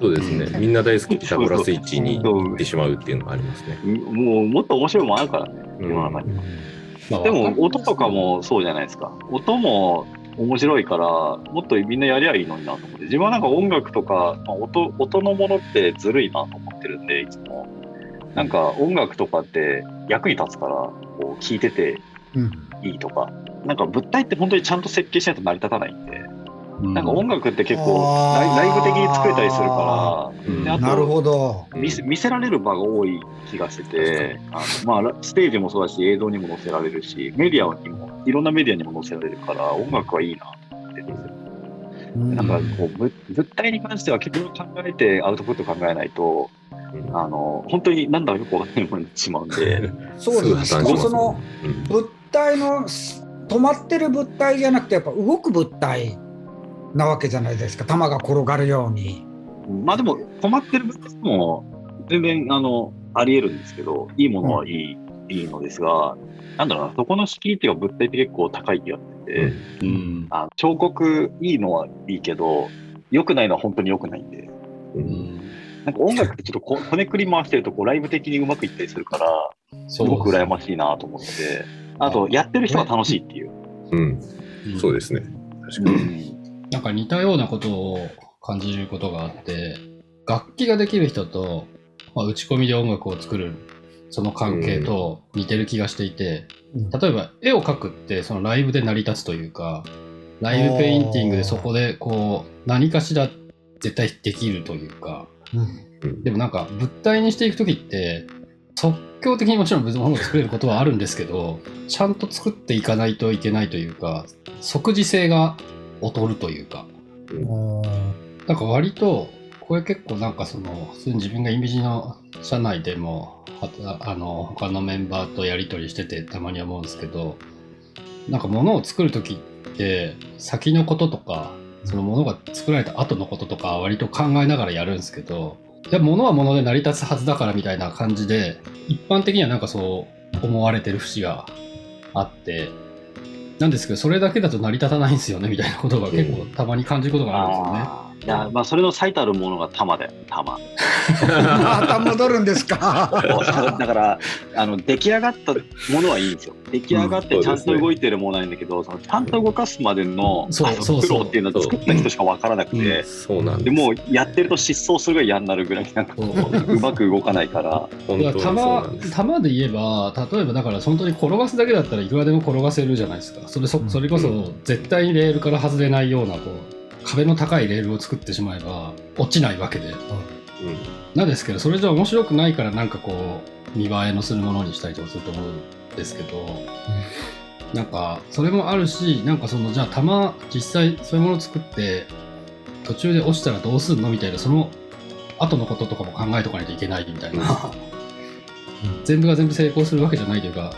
そうですね。みんな大好きピタゴラスイッチに行ってしまうっていうのがありますね。もうもっと面白いもんあるからね、うん世の中に。まあでも音とかもそうじゃないですか。音も面白いから、もっとみんなやりゃいいのになと思って。自分はなんか音楽とか、まあ、音音のものってずるいなと思ってるんで、いつも。なんか音楽とかって役に立つから、こう聞いててうんいいとか。なんか物体って本当にちゃんと設計しないと成り立たないんで、うん。なんか音楽って結構あー。ライライブ的に作れたりするから、うん。であとなるほど。見せ見せられる場が多い気がしてて、あのまあ、ステージもそうだし、映像にも載せられるし、メディアにも、いろんなメディアにも載せられるから、音楽はいいなってなんかこう物物体に関しては結局考えてアウトプット考えないと、うん。あの本当になんだかよくわかんないものになってしまうんで、そうですね。そのうん。物体の止まってる物体じゃなくてやっぱ動く物体なわけじゃないですか。球が転がるように。まあでも困ってる部分も全然あのあり得るんですけど、いいものはいい,、いいのですが、なんだろうな、そこの敷居っていうか物体って結構高い気がしてて、うん。あ彫刻いいのはいいけど、良くないのは本当に良くないんで、うん。なんか音楽ってちょっとここねくり回してるとこうライブ的にうまくいったりするから、すごく羨ましいなと思ってて、あと、やってる人が楽しいっていう。うん、そうですね。確かに。なんか似たようなことを感じることがあって、楽器ができる人と、まあ、打ち込みで音楽を作る、その関係と似てる気がしていて、うん。例えば絵を描くってそのライブで成り立つというか、ライブペインティングでそこでこう何かしら絶対できるというか、うん。でもなんか物体にしていくときって、即興的にもちろん別のものを作れることはあるんですけど、ちゃんと作っていかないといけないというか、即時性が劣るというか、なんか割と、これ結構なんかその、普通に自分がインビジの社内でも、ああの、他のメンバーとやり取りしててたまに思うんですけど、なんか物を作るときって、先のこととか、その物が作られた後のこととか割と考えながらやるんですけど、いや、物は物で成り立つはずだからみたいな感じで、一般的にはなんかそう思われてる節があって、なんですけど、それだけだと成り立たないんですよねみたいなことが結構たまに感じることがあるんですよね。いや、まあ、それの最たるものが玉だよ、玉。また戻るんですか？だから、あの、出来上がったものはいいんですよ。出来上がってちゃんと動いてるものなんだけど、そのちゃんと動かすまでの、そうあのそうそう苦労っていうのは作った人しかわからなくて、そうなんで。もうやってると失踪するぐらい嫌になるぐらい、なんかこう、うまく動かないから。玉玉で言えば例えばだから本当に転がすだけだったらいくらでも転がせるじゃないですかそれそそれこそ絶対にレールから外れないようなこう壁の高いレールを作ってしまえば落ちないわけで。うん。なんですけどそれじゃ面白くないからなんかこう見栄えのするものにしたりとかすると思うんですけど、なんかそれもあるしなんかそのじゃあ玉実際そういうものを作って途中で落ちたらどうすんのみたいなその後のこととかも考えとかないといけないみたいな、全部が全部成功するわけじゃないというか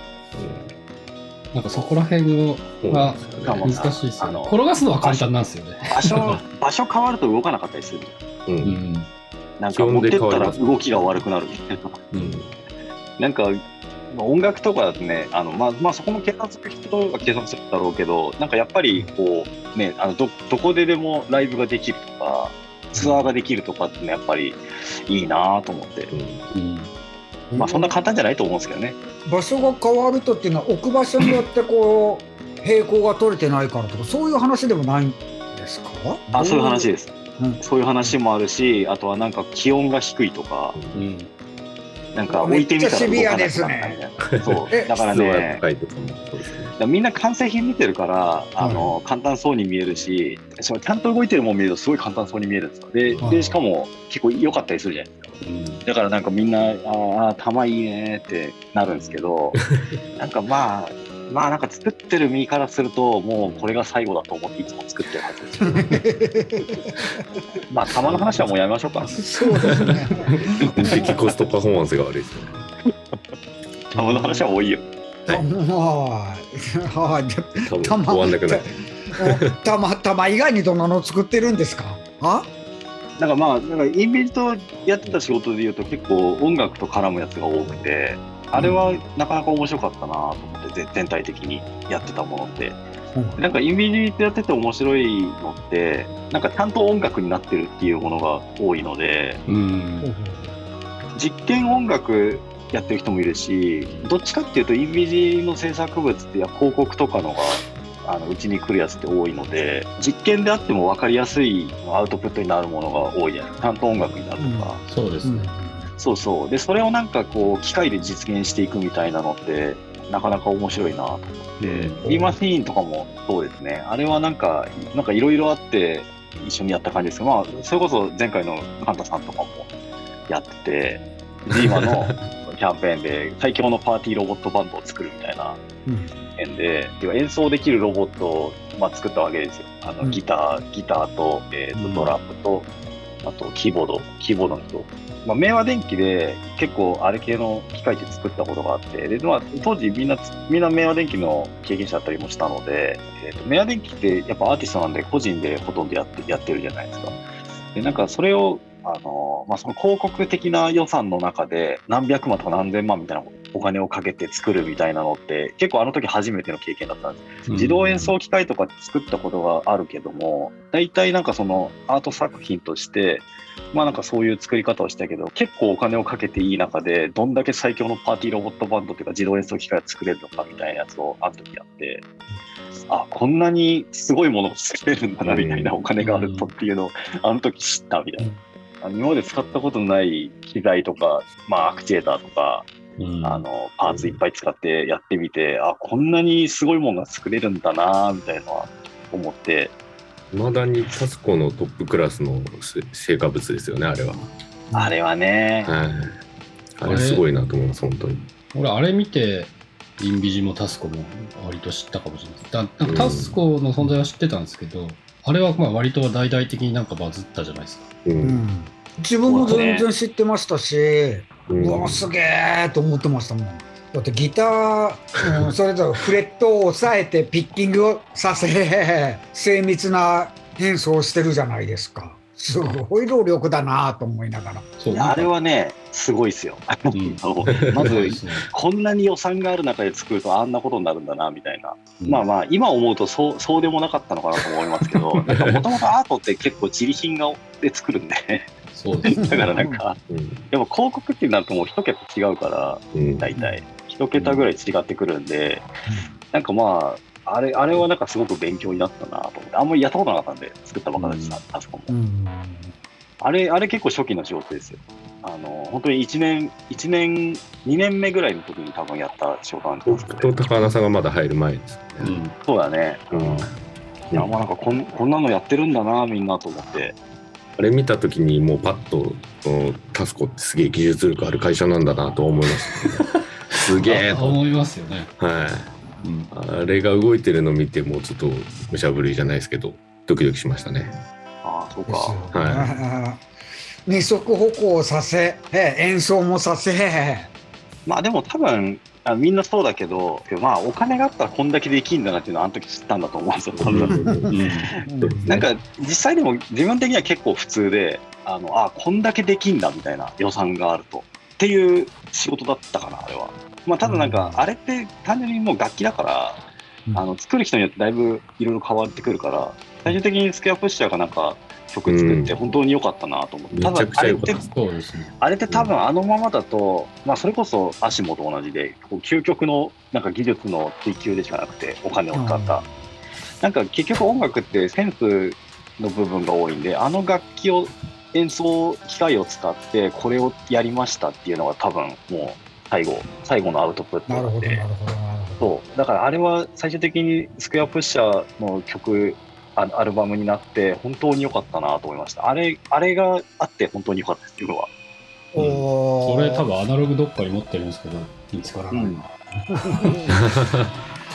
なんかそこら辺が難しいですよね。転がすのは簡単なんですよね。場所、場所変わると動かなかったりする。ううん。んなんか持ってったら動きが悪くなるみたいな。うん。なんか、まあ、音楽とかだとね、あのまあまあ、そこも計算する人は計算するんだろうけど、なんかやっぱりこう、ね、あのどどこででもライブができるとか、ツアーができるとかってね、やっぱりいいなと思って、うん。まあそんな簡単じゃないと思うんですけどね。場所が変わるとっていうのは置く場所によってこう平行が取れてないからとかそういう話でもないんですか？あそういう話でです。うん。そういう話もあるし、あとはなんか気温が低いとか、うん。なんか置いてみたら動かなくなったみたいめっちゃシビアですな。そう。えだからね、みんな完成品見てるから、あの、簡単そうに見えるし、ちゃんと動いてるもん見るとすごい簡単そうに見えるんですよ。で、はい。でしかも結構良かったりするじゃないですか。だからなんかみんな、あーあー、玉いいねってなるんですけど、なんかまあ、まあなんか作ってる身からすると、もうこれが最後だと思っていつも作ってるはずです。まあ、玉の話はもうやめましょうか。そうですね。敵コストパフォーマンスが悪いですね。玉の話は多いよ。はい。はい。じゃ多分玉終わんなくなる。お玉玉以外にどんなのを作ってるんですか？あ？なんかまあ、なんかインベントやってた仕事で言うと結構音楽と絡むやつが多くて、あれはなかなか面白かったなと思って、ぜ全体的にやってたものって。なんかインビジやってて面白いのって、なんかちゃんと音楽になってるっていうものが多いので、うん。実験音楽やってる人もいるし、どっちかっていうとインビジの制作物ってや広告とかのが、あのうちに来るやつって多いので、実験であっても分かりやすいアウトプットになるものが多いじゃないちゃんと音楽になるとか。そうですね。そうそう。で、それをなんかこう、機械で実現していくみたいなのって、なかなか面白いなと思って、ビーマシーンとかもそうですね。あれはなんか、なんかいろいろあって、一緒にやった感じですけど、まあ、それこそ前回のカンタさんとかもやってて、ジーマのキャンペーンで最強のパーティーロボットバンドを作るみたいなうん件で、要は演奏できるロボットを、まあ、作ったわけですよ。あのうんギター、ギターと,、えーとうんドラムと、あとキーボード、キーボードの人。まあ、明和電機で結構あれ系の機械って作ったことがあって、で、まあ、当時みんなつ、みんな明和電機の経験者だったりもしたので、えーと明和電機ってやっぱアーティストなんで個人でほとんどやってやってるじゃないですか。で、なんかそれを、あのまあ、その広告的な予算の中で何百万とか何千万みたいなお金をかけて作るみたいなのって結構あの時初めての経験だったんです。自動演奏機械とか作ったことがあるけども、大体なんかそのアート作品として、まあなんかそういう作り方をしたけど、結構お金をかけていい中で、どんだけ最強のパーティーロボットバンドっていうか自動演奏機械を作れるのかみたいなやつをあの時やって、あ、こんなにすごいものを作れるんだなみたいなお金があるとっていうのをあの時知ったみたいな。あの今まで使ったことのない機材とか、まあアクチュエーターとか、うんあの、パーツいっぱい使ってやってみて、あ、こんなにすごいものが作れるんだな、みたいなのは思って、いまだにタスコのトップクラスのせ成果物ですよね、あれは。あれはね、はい。あれすごいなと思います、本当に。俺、あれ見て、インビジもタスコも割と知ったかもしれない。だなんかタスコの存在は知ってたんですけど、あれはまあ割と大々的になんかバズったじゃないですか。う。うんん自分も全然知ってましたし、うんうわすげえと思ってましたもん。だってギター、うん、それぞれフレットを押さえてピッキングをさせ精密な演奏をしてるじゃないですか。すごい。労力だなと思い。ながら。そうあれはね、すごい。ですよ。んまず、こんなに予算がある中で作るとあんなことになるんだな、みたい。な。うんまあまあ、今思うとそうそうでもなかったのかなと思い。ますけど、もともとアートって結構自利品がで作るんで、そうですね。だからなんか、うんでも広告ってなるともう一桁違うから、うん大体。一桁ぐらい。違ってくるんで、なんかまあ、あれ、あれはなんかすごく勉強になったなと思って、あんまりやったことなかったんで、作ったばっかだしさ、あそこも。うんあれ、あれ結構初期の仕事ですよ。あの、本当に1年、一年、2年目ぐらいの時に多分やった仕事なんですけど、僕と高穴さんがまだ入る前ですね。うん。そうだね。うんいや、まあなんかこんこんなのやってるんだな、みんなと思って。あれ見たときにもうパッとうんタスコってすげえ技術力ある会社なんだなと思いました、ね。すげえ思いますよね。はい。うん。あれが動いてるの見てもうちょっとむしゃぶりじゃないですけどドキドキしましたね。ああ、そうか。は二足歩行させ、え演奏もさせ、まあでも多分、あみんなそうだけど、まあお金があったらこんだけできんだなっていうのはあの時知ったんだと思うんですよ。なんか実際でも自分的には結構普通で、あの、あ、こんだけできんだみたいな予算があると。っていう仕事だったかな、あれは。まあただなんか、あれって単純にもう楽器だから、うんあの、作る人によってだいぶいろいろ変わってくるから、最終的にスクエアプッシャーがなんか曲作って本当に良かったなと思って。めただあれってね。あれって多分あのままだと、まあそれこそアシモと同じで、こう究極のなんか技術の追求でしかなくて、お金を使った。なんか結局音楽ってセンスの部分が多いんで、あの楽器を演奏機械を使ってこれをやりましたっていうのが多分もう最後、最後のアウトプットなるほど、なんで。そう。だからあれは最終的にスクエアプッシャーの曲、あアルバムになって本当に良かったなと思いました。あれ、あれがあって本当に良かったです、今は。おーそれ多分アナログどっかに持ってるんですけど、見つからない。うん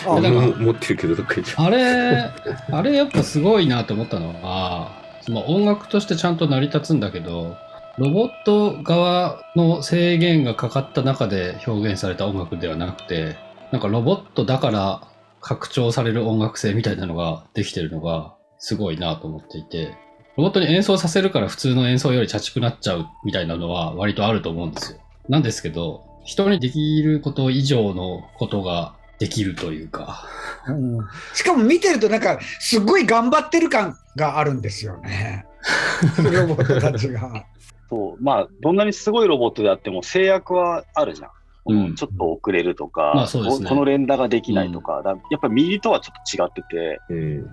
あ持ってるけどどっか行っちゃあれ、あれやっぱすごいなと思ったのは、その音楽としてちゃんと成り立つんだけど、ロボット側の制限がかかった中で表現された音楽ではなくて、なんかロボットだから拡張される音楽性みたいなのができてるのがすごいなと思っていて、ロボットに演奏させるから普通の演奏よりチャチくなっちゃうみたいなのは割とあると思うんですよ。なんですけど、人にできること以上のことができるというか。うんしかも見てるとなんかすごい頑張ってる感があるんですよね。ロボットたちが。そう、まあ、どんなにすごいロボットであっても制約はあるじゃん。うん。ちょっと遅れるとか、まあそうですね。ここの連打ができないとか、だやっぱり右とはちょっと違ってて、うん。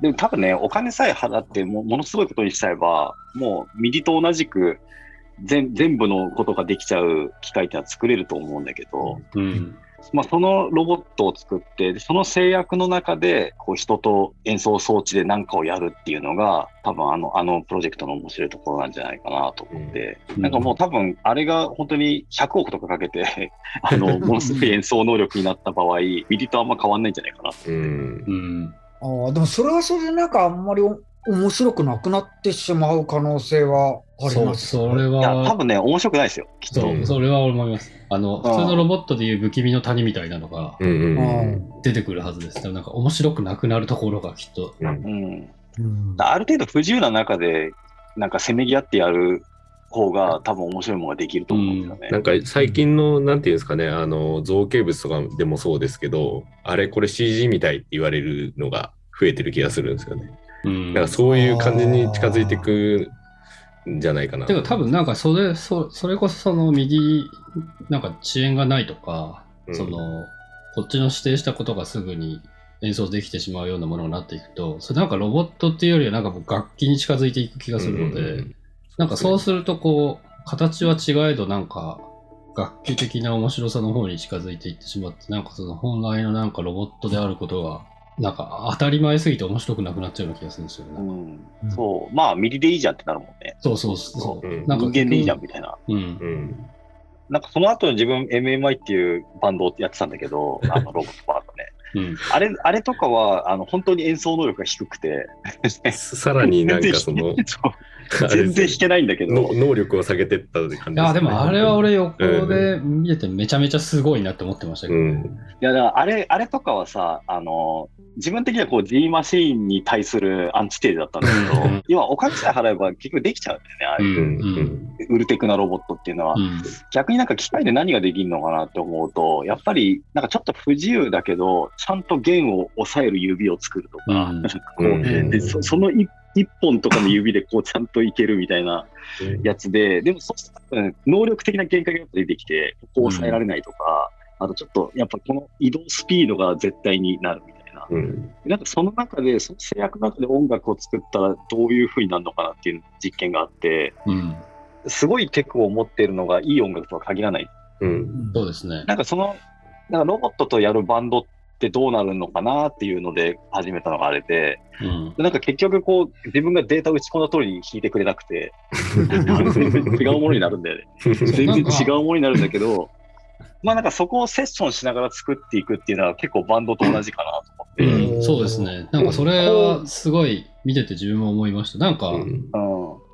でも多分ね、お金さえ払ってもものすごいことにしちゃえば、もう右と同じく全全部のことができちゃう機械ってのは作れると思うんだけど、うん。まあ、そのロボットを作って、でその制約の中でこう人と演奏装置で何かをやるっていうのが、多分あのあのプロジェクトの面白いところなんじゃないかなと思って、うんなんかもう多分あれが本当に100億とかかけて、あの ものすごい演奏能力になった場合、右とあんま変わんないんじゃないかな。うん。うん。ああでもそれはそれでなんかあんまりお面白くなくなってしまう可能性はありそう、ます。それいや、多は、分ね、面白くないですよ、きっと。そう、それは思います。あの、普通のロボットでいう不気味の谷みたいなのがうん。うん。うん出てくるはずです。でもなんか面白くなくなるところがきっと。うんうんうんある程度不自由な中で、なんかせめぎ合ってやる方が多分面白いものができると思うんですよね。なんか最近の、なんていうんですかね、あの、造形物とかでもそうですけど、あれこれ CG みたいって言われるのが増えてる気がするんですよね。うん。だからそういう感じに近づいていくんじゃないかな。てか多分なんかそれ、そそれこそその右、なんか遅延がないとか、うんその、こっちの指定したことがすぐに演奏できてしまうようなものになっていくと、それなんかロボットっていうよりはなんかもう楽器に近づいていく気がするので、うんうんなんかそうするとこう、形は違えどなんか楽器的な面白さの方に近づいていってしまって、なんかその本来のなんかロボットであることが、なんか当たり前すぎて面白くなくなっちゃうような気がするんですようね。ん、そう、まあ、右でいいじゃんってなるもんね。そうそうそう。うんなんか人間でいいじゃんん。みたいな。うん。うん。なんかその後に自分 MMI っていうバンドをやってたんだけど、あのロボットバンドね。うん。あれ、あれとかは、あの、本当に演奏能力が低くて、さらになんかその、全然弾けないんだけど、の能力を下げてったって感じいや、でもあれは俺横うんで見ててめちゃめちゃすごいなって思ってましたけど。うん。いや、だからあれ、あれとかはさ、あの、自分的にはこう G マシーンに対するアンチテーゼだったんだけど、うん要はお金さえ払えば結局できちゃうんだよね、ああいううん。うん。ウルテクなロボットっていうのは。うん。逆になんか機械で何ができるのかなって思うと、やっぱりなんかちょっと不自由だけど、ちゃんと弦を押さえる指を作るとか、うんこううんでそその一一本とかの指でこうちゃんといけるみたいな やつで、でもそうするとうん能力的な限界がやっぱ出てきて、ここ抑えられないとか、あとちょっとやっぱこの移動スピードが絶対になるみたいな。うん。なんかその中で、その制約の中で音楽を作ったらどういう風になるのかなっていう実験があって、うん。すごいテクを持っているのがいい音楽とは限らない。うん。そうですね。なんかその、なんかロボットとやるバンドってどうなるのかなっていうので始めたのがあれで、うん。でなんか結局こう自分がデータ打ち込んだ通りに弾いてくれなくて、全 然違うものになるんだよね。全然違うものになるんだけど、まあなんかそこをセッションしながら作っていくっていうのは結構バンドと同じかなと思って。うん、そうですね。なんかそれはすごい見てて自分も思いました。なんか、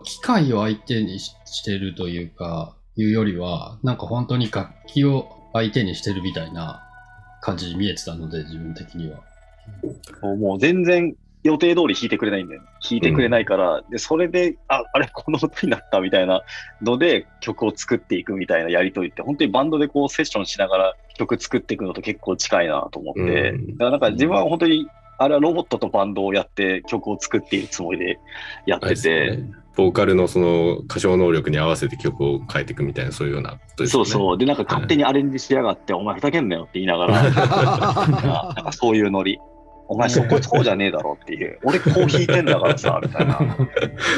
機械を相手にししてるというか、いうよりは、なんか本当に楽器を相手にしてるみたいな感じに見えてたので、自分的には。もう全然予定通り弾いてくれないんだよね。弾いてくれないから、で、それで、あ、あれ、この音になったみたいなので曲を作っていくみたいなやりとりって、本当にバンドでこうセッションしながら曲作っていくのと結構近いなと思って、うん。だからなんか自分は本当に、あれはロボットとバンドをやって曲を作っているつもりでやってて、ねボーカルのその歌唱能力に合わせて曲を変えていくみたいな、そういうようなね。そうそう。で、なんか勝手にアレンジしやがって、お前ふざけんなよって言いながら、なんかそういうノリ。お前そこそうじゃねえだろっていう。俺こう弾いてんだからさ、みたいな。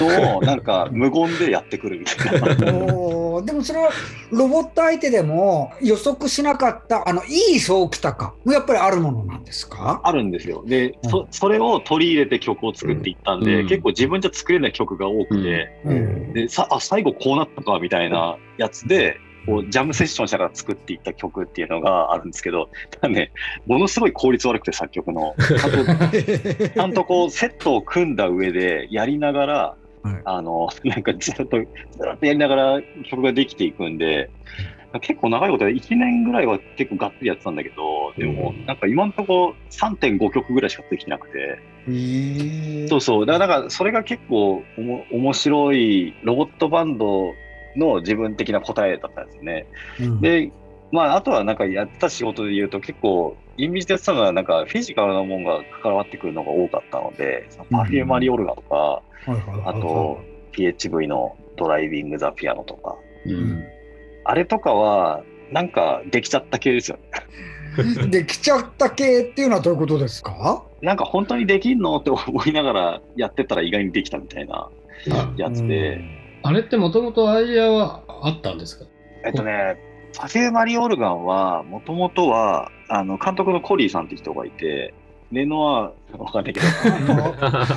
のを、なんか無言でやってくるみたいな。でもそれはロボット相手でも予測しなかったあのいいそうきたか。もやっぱりあるものなんですか？あるんですよ。で、そそれを取り入れて曲を作っていったんで、うん。結構自分じゃ作れない曲が多くて、うん。でさあ最後こうなったかみたいなやつで、こうジャムセッションしながら作っていった曲っていうのがあるんですけど、ただね、ものすごい効率悪くて作曲の。ちゃんとこうセットを組んだ上でやりながら、はい。あの、なんかずっと、ずっとやりながら曲ができていくんで、結構長いことで1年ぐらいは結構がっつりやってたんだけど、でもうん。なんか今のところ3.5曲ぐらいしかできてなくて、へー。そうそう、だからだからそれが結構おも面白いロボットバンドの自分的な答えだったんですね。うん。で、まあ、あとはなんかやってた仕事で言うと結構、インビジでやってたのはなんかフィジカルなもんが関わってくるのが多かったので、そのパフューマリオルガとか、あと PHV のドライビング・ザ・ピアノとか、うん。あれとかはなんかできちゃった系ですよね。できちゃった系っていうのはどういうことですか？なんか本当にできんのって思いながらやってたら意外にできたみたいなやつで、あれってもともとアイデアはあったんですか？えっとね、パフューマリオルガンは、もともとは、あの、監督のコリーさんって人がいて、レノア、わかんないけど、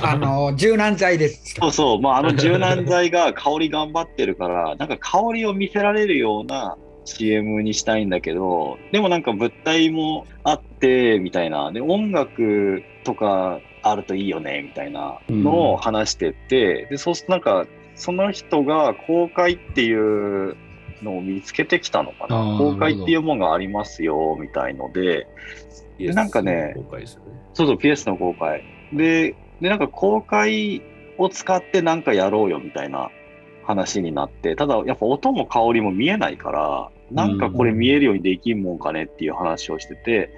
あの柔軟剤ですか？そうそう、まあ、あの柔軟剤が香り頑張ってるから、なんか香りを見せられるような CM にしたいんだけど、でもなんか物体もあって、みたいな。で、音楽とかあるといいよね、みたいなのを話してって、で、そうするとなんか、その人が公開っていうのを見つけてきたのかな。公開っていうものがありますよ、みたいので、でなんかねね。そうそう、PS の公開。で、で、なんか公開を使ってなんかやろうよみたいな話になって、ただやっぱ音も香りも見えないから、なんかこれ見えるようにできんもんかねっていう話をしてて、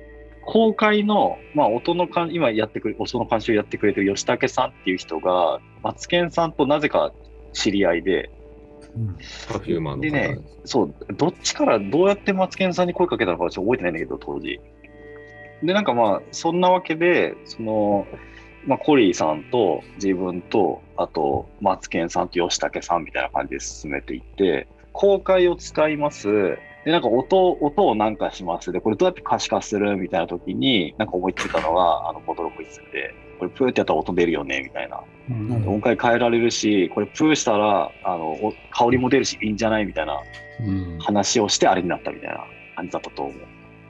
公開の、まあ音の監、今やってくれ、音の監修やってくれてる吉武さんっていう人が、マツケンさんとなぜか知り合いで、パフューマーの方でねそう、どっちからどうやってマツケンさんに声かけたのかはちょっと覚えてないんだけど、当時。で、なんかまあ、そんなわけで、その、まあ、コリーさんと自分と、あと、マツケンさんと吉武さんみたいな感じで進めていって、公開を使います。で、なんか音、音をなんかします。で、これどうやって可視化するみたいな時に、なんか思いついたのが、あの、ボトロクイズで、これプーってやったら音出るよね、みたいな。うん音階変えられるし、これプーしたら、あの、お香りも出るし、いいんじゃないみたいなうん。話をしてあれになったみたいな感じだったと思う。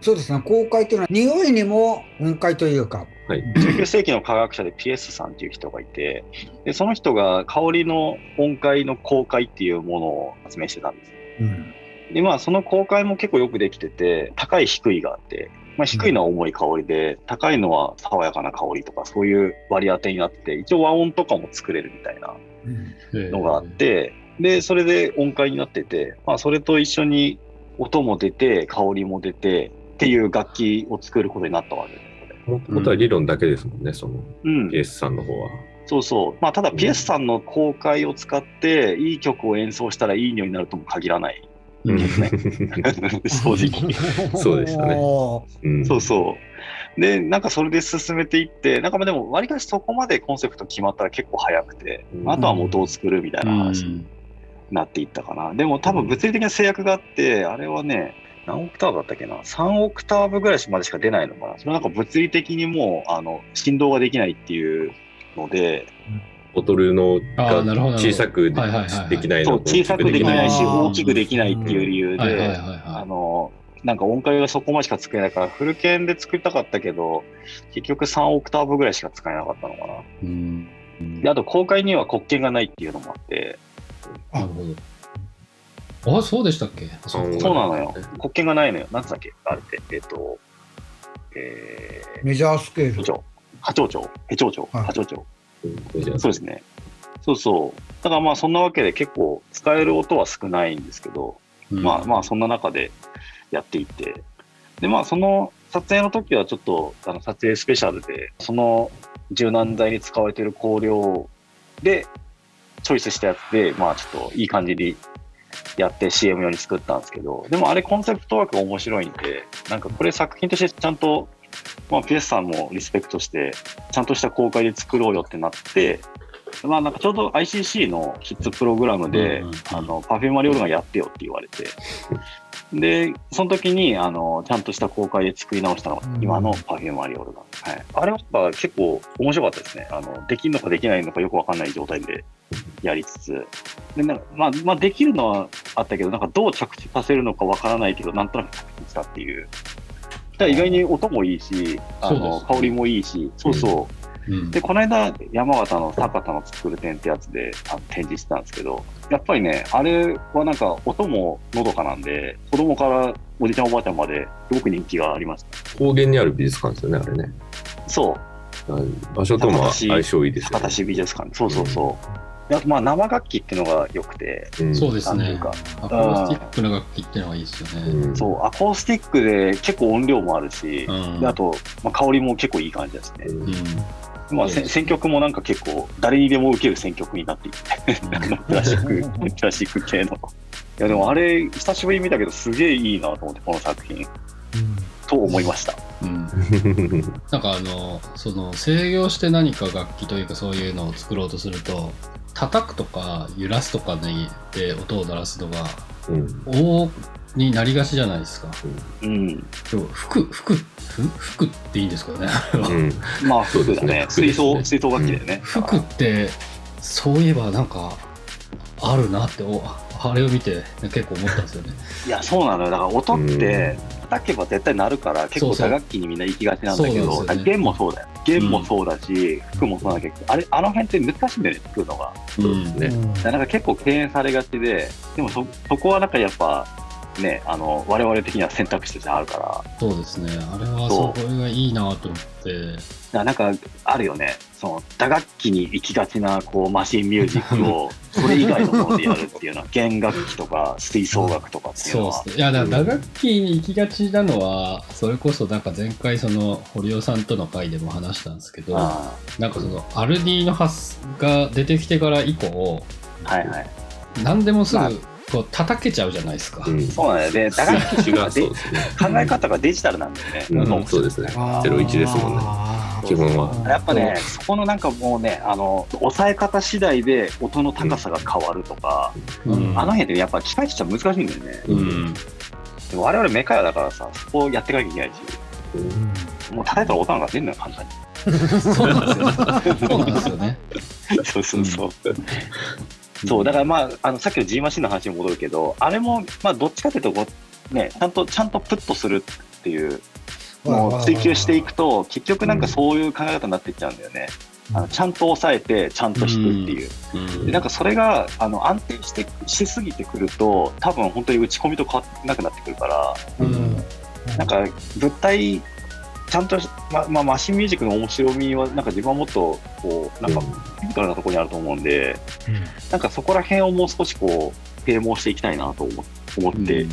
そうですね公開っていうのは匂いにも音階というかはい。19世紀の科学者で PS さんっていう人がいて、でその人が香りの音階の公開っていうものを発明してたんです。うんで、まあ、その公開も結構よくできてて、高い低いがあって、まあ、低いのは重い香りで、高いのは爽やかな香りとか、そういう割り当てになってて、一応和音とかも作れるみたいなうんのがあって、で、それで音階になってて、まあ、それと一緒に音も出て、香りも出て、っていう楽器を作ることになったわけです。もともとは理論だけですもんね、そのうん。PS さんの方は。そうそう。まあ、ただ、ピエスさんの公開を使って、いい曲を演奏したらいい匂いになるとも限らない。うんですね正直。そうでしたねうんそうそう。で、なんかそれで進めていって、なんかまあでも、わりかしそこまでコンセプト決まったら結構早くて、うんあとは元を作るみたいな話になっていったかな。でも多分物理的な制約があって、あれはね、何オクターブだったっけな ?3 オクターブぐらいまでしか出ないのかなそれはなんか物理的にもう、あの、振動ができないっていうので、ボトルのが小さくできないのそう、小さくできないし、大きくできないっていう理由で、はいはいはいあはの、なんか音階がそこまでしか作れないから、フルケンで作りたかったけど、結局3オクターブぐらいしか使えなかったのかな。い。うん。で、あと公開には黒鍵がないっていうのもあって、なるほど。あ、そうでしたっけ？そうそうなのよ。黒鍵がないのよ。なんつったっけ？あれって。えっ、と、えメジャースケーー、ル波長。波長長。ヘ長長。はい波長長。うんじゃあそうですね。そうそう。だからまあそんなわけで結構使える音は少ないんですけど、まあまあそんな中でやっていって、でまあその撮影の時はちょっとあの撮影スペシャルで、その柔軟剤に使われている香料でチョイスしたやつで、まあちょっといい感じにやって CM 用に作ったんですけど、でもあれコンセプトワークが面白いんで、なんかこれ作品としてちゃんと、まあ PS さんもリスペクトして、ちゃんとした公開で作ろうよってなって、まあなんかちょうど ICC のキッズプログラムで、あの、パフューマリオルガンやってよって言われて、で、その時に、あの、ちゃんとした公開で作り直したのがうん今のパフューマリオルガン。はい。あれはやっぱ結構面白かったですね。あの、できるのかできないのかよくわかんない状態でやりつつ、で、なんか、まあ、まあ、できるのはあったけど、なんかどう着地させるのかわからないけど、なんとなく着地したっていう。だ意外に音もいいし、あの、香りもいいし、そうそう。うんで、この間、山形の酒田の作る店ってやつであの展示してたんですけど、やっぱりね、あれはなんか音ものどかなんで、子供からおじちゃんおばあちゃんまですごく人気がありました。高原にある美術館ですよね、あれね。そう、場所とも相性いいですよね。酒田市美術館。そうそうそであとまあ生楽器っていうのが良くて、うん。そうですね。アコースティックな楽器っていうのがいいですよね。うん。そう、アコースティックで結構音量もあるし、うん。であと、まあ、香りも結構いい感じですね。まあ、せ選曲もなんか結構、誰にでも受ける選曲になっていて、クラシック、クラシック系の。いや、でもあれ、久しぶりに見たけど、すげえいいなと思って、この作品。と思いました。うん。なんかあのその制御して何か楽器というかそういうのを作ろうとすると叩くとか揺らすとかにで音を鳴らすのがうん大になりがちじゃないですか。うん。でも吹く吹くふ吹くっていいんですかね。うん まあ、そうですね服だね。吹奏、吹奏楽器だよね。吹くってそういえばなんかあるなっておあれを見て結構思ったんですよね。いや、そうなのよ。だから音って、叩けば絶対鳴るから、結構打楽器にみんな行きがちなんだけど、弦もそうだよ。弦もそうだし、服もそうだけど、あれ、あの辺って難しいんだよね、作るのが。そうでなんか結構敬遠されがちで、でもそ、そこはなんかやっぱ、ね、あの、我々的には選択肢としてあるから、そうですね。あれはそそうこれがいいなと思って。らなんかあるよね、その、打楽器に行きがちな、こう、マシンミュージックを、それ以外のものでやるっていうのは、弦楽器とか、吹奏楽とかっていうのはそうです、ね。いや、だ打楽器に行きがちなのは、それこそなんか前回その堀尾さんとの回でも話したんですけど、あなんかそのアルディの発が出てきてから以降、あはいはい。何でもすぐまあこう叩けちゃうじゃないですか。うんそうなんだよね。打楽器がで そうですね。考え方がデジタルなんだよね。うん、そうですね。ゼロ一ですもんね。基本は。やっぱね、そこのなんかもうね、あの、抑え方次第で音の高さが変わるとか、うんあの辺ってやっぱ機械としては難しいんだよね。うん。でも我々メカ屋だからさ、そこをやっていかなきゃいけないし、もう叩いたら音なんか出んのよ、簡単に。そうなんですよね。そうなんですよね。そうそうそう。そう、だからまあ、あの、さっきの G マシンの話に戻るけど、あれも、まあ、どっちかというとこう、ね、ちゃんと、ちゃんとプッとするっていうのを追求していくと、結局なんかそういう考え方になっていっちゃうんだよね。あのちゃんと抑えて、ちゃんと弾くっていう。うん。でなんかそれがあの安定してしすぎてくると、多分本当に打ち込みと変わってなくなってくるから、なんか物体、ちゃんとし、ままあ、マシンミュージックの面白みは、なんか自分はもっとこう、なんかフィジカルなところにあると思うんで、なんかそこら辺をもう少しこう、啓蒙していきたいなと思思って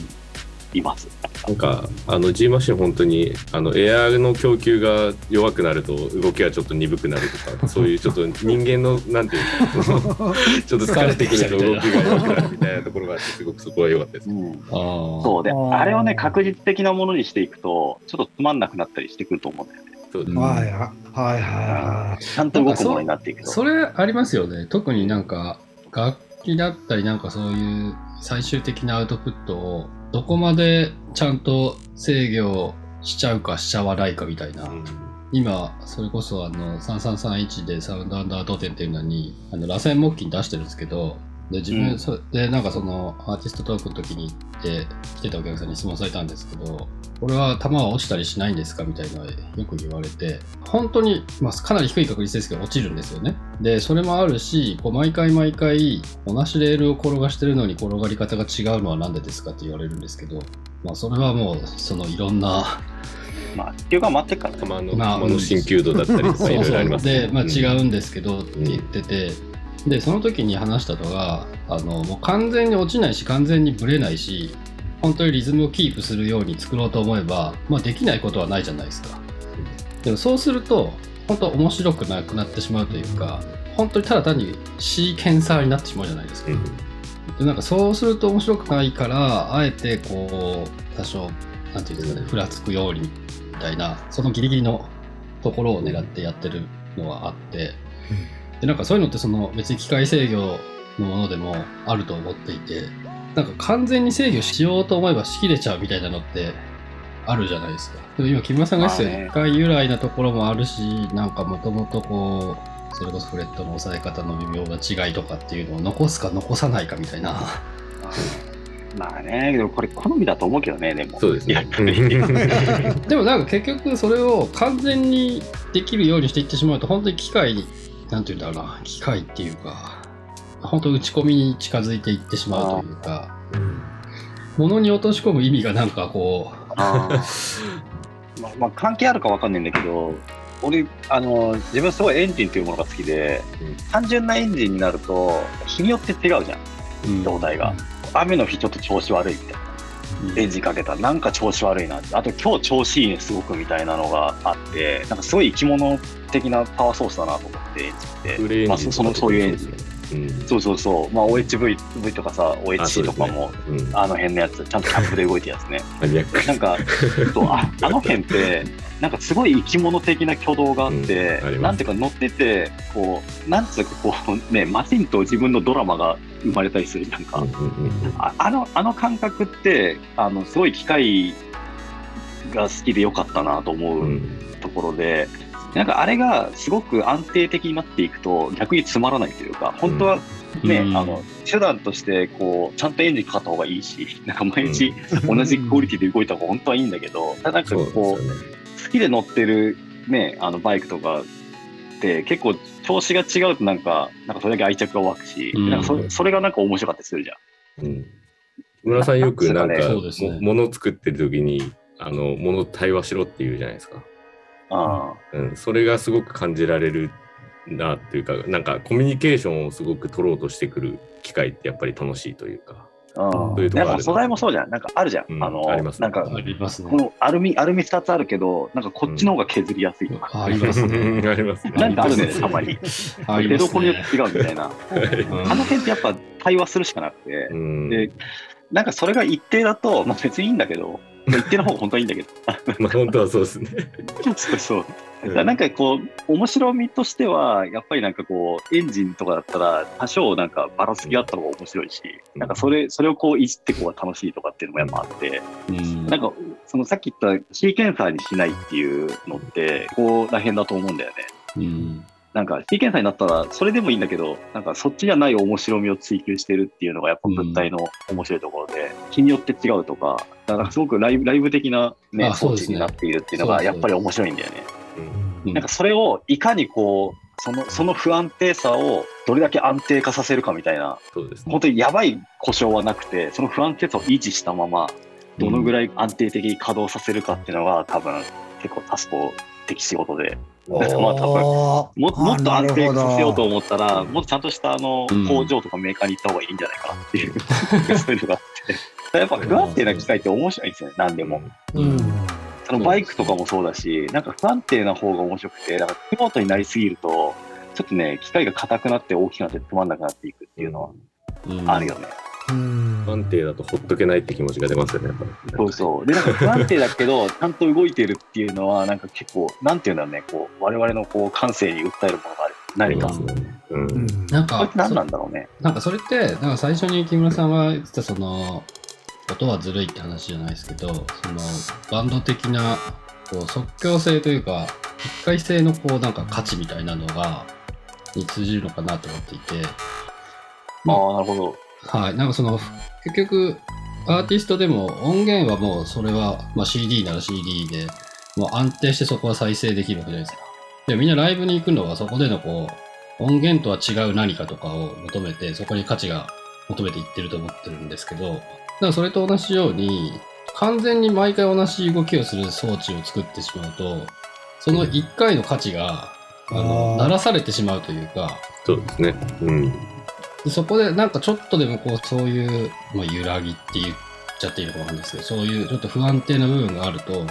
います。なんか、あの G マシン本当に、あのエアの供給が弱くなると動きがちょっと鈍くなるとか、そういうちょっと人間の、なんていうの、ちょっと疲れてくると動きが弱くなるみたいなところがあって、すごくそこは良かったです。うんそうで、あれをね、確実的なものにしていくと、ちょっとつまんなくなったりしてくると思うんだよね。そうですうんはいはいはいはい。ちゃんと動くものになっていくと。それありますよね。特になんか楽器だったりなんかそういう最終的なアウトプットをどこまでちゃんと制御しちゃうかしちゃわないかみたいな。うん今、それこそあの3331でサウンドアンダードテンっていうのにあの螺旋木琴出してるんですけど、で自分、うん。そでなんかそのアーティストトークの時に行って来てたお客さんに質問されたんですけど、これは球は落ちたりしないんですかみたいなのよく言われて、本当に、まあ、かなり低い確率ですけど落ちるんですよね。で、それもあるし、こう毎回毎回同じレールを転がしてるのに転がり方が違うのは何でですかって言われるんですけど、まあそれはもうそのいろんなまあ、地球が回ってっからね。玉のまあ玉の鍼灸度だったりとかいろいろありますで、まあ、うん。違うんですけどって言ってて、でその時に話したのがあのもう完全に落ちないし完全にブレないし本当にリズムをキープするように作ろうと思えば、まあ、できないことはないじゃないですか。でもそうすると本当面白くなくなってしまうというか本当にただ単にシーケンサーになってしまうじゃないですか、うん。でなんかそうすると面白くないからあえてこう多少なんていうんですかねふらつくようにみたいなそのギリギリのところを狙ってやってるのはあって、でなんかそういうのってその別に機械制御のものでもあると思っていてなんか完全に制御しようと思えばしきれちゃうみたいなのってあるじゃないですか。でも今木村さんが言ってたようにま機械由来なところもあるしなんかもともとこうそれこそフレットの押さえ方の微妙な違いとかっていうのを残すか残さないかみたいな。まあね、でもこれ好みだと思うけどね、でも。そうですね。やっぱりでもなんか結局それを完全にできるようにしていってしまうと本当に機械になんていうんだろうな機械っていうか本当打ち込みに近づいていってしまうというかものに落とし込む意味がなんかこあー。まあ、まあ関係あるかわかんないんだけど、俺、あの、自分すごいエンジンというものが好きで、うん。単純なエンジンになると、日によって違うじゃん、うん。状態が。雨の日ちょっと調子悪いみたいな。うん。エンジンかけたらなんか調子悪いなあと今日調子いいねすごくみたいなのがあってなんかすごい生き物的なパワーソースだなと思ってエンジンってまあ、そそのそういうエンジンン。そうそうそう。まあ OHV とかさ OHC とかもうん。あの辺のやつちゃんとキャップで動いてるやつね。なんかそうあ あの辺ってなんかすごい生き物的な挙動があって、うんなんていうか乗っててこうなんつうかこうねマシンと自分のドラマが生まれたりするなんか、うんうんうん。ああのあの感覚ってあのすごい機械が好きでよかったなと思ううん。ところで、なんかあれがすごく安定的になっていくと逆につまらないというか本当はね、うんあの手段としてこうちゃんとエンジンかかった方がいいし なんか毎日同じクオリティで動いた方が本当はいいんだけどただなんかこうよね。好きで乗ってる、ね、あのバイクとかって結構調子が違うとなんかなんかそれだけ愛着が湧くし、うんなんかそそれがなんか面白かったりするじゃん。うん。村さんよくなんか、もの作ってる時に、あの、もの対話しろって言うじゃないですか。あうん。それがすごく感じられるなっていうか、なんかコミュニケーションをすごく取ろうとしてくる機会ってやっぱり楽しいというか。あそういうとなんか素材もそうじゃん。なんかあるじゃん。うんあのありますなんかありますねこ。のアルミ、アルミ2つあるけど、なんかこっちの方が削りやすいとか。ありますね。ありますね。なんかあるね、たまに。あり出ますね所によっ。て違うみたいな。うんあの辺ってやっぱ対話するしかなくてう、ん。でなんかそれが一定だと、まあ別にいいんだけど、まあ一定の方が本当はいいんだけど、まあ本当はそうですね。そうそう。なんかこう、面白みとしては、やっぱりなんかこう、エンジンとかだったら、多少なんかばらつきがあった方が面白いし、なんかそれ、それをこういじってこう楽しいとかっていうのもやっぱあって、うんなんか、そのさっき言ったシーケンサーにしないっていうのって、ここら辺だと思うんだよね。うんなんか、シーケンサーになったら、それでもいいんだけど、なんか、そっちじゃない面白みを追求してるっていうのが、やっぱ物体の面白いところで、日によって違うとか、だからすごくライブライブ的な、ね、装置になっているっていうのが、やっぱり面白いんだよね。なんか、それをいかにこう、そのその不安定さをどれだけ安定化させるかみたいな、そうですね。本当にやばい故障はなくて、その不安定さを維持したまま、どのぐらい安定的に稼働させるかっていうのが、多分結構タスコ的仕事で、なんかまあ多分ももっと安定させようとあ思ったら、もっとちゃんとしたあのうん。工場とかメーカーに行った方がいいんじゃないかなっていう、そういうのがあって。やっぱ不安定な機械って面白いんですよね、何でも。うん。そのバイクとかもそうだし、なんか不安定な方が面白くて、だからピボットになりすぎると、ちょっとね、機械が硬くなって大きくなってつまんなくなっていくっていうのはうん。あるよね。うん不安定だとほっとけないって気持ちが出ますよね、やっぱり。そうそう。で、なんか不安定だけど、ちゃんと動いてるっていうのは、なんか結構、なんていうんだろうね、こう、我々のこう感性に訴えるものがある。何か。ありますね。う。うんんなんか何なんだろうね。なんかそれって、なんか最初に木村さんが言ってたその、音はずるいって話じゃないですけど、そのバンド的なこう即興性というか、一回性のこうなんか価値みたいなのが、に通じるのかなと思っていて、ああ、なるほど。はい、なんかその、結局、アーティストでも音源はもうそれは、まあ、CD なら CD で、もう安定してそこは再生できるわけじゃないですか。でみんなライブに行くのはそこでのこう、音源とは違う何かとかを求めて、そこに価値が求めていってると思ってるんですけど、だからそれと同じように、完全に毎回同じ動きをする装置を作ってしまうと、その1回の価値が、あの、あー鳴らされてしまうというか、そうですね。うん。でそこでなんかちょっとでもこうそういう、まあ、揺らぎって言っちゃっていいのかわかんないですけどそういうちょっと不安定な部分があると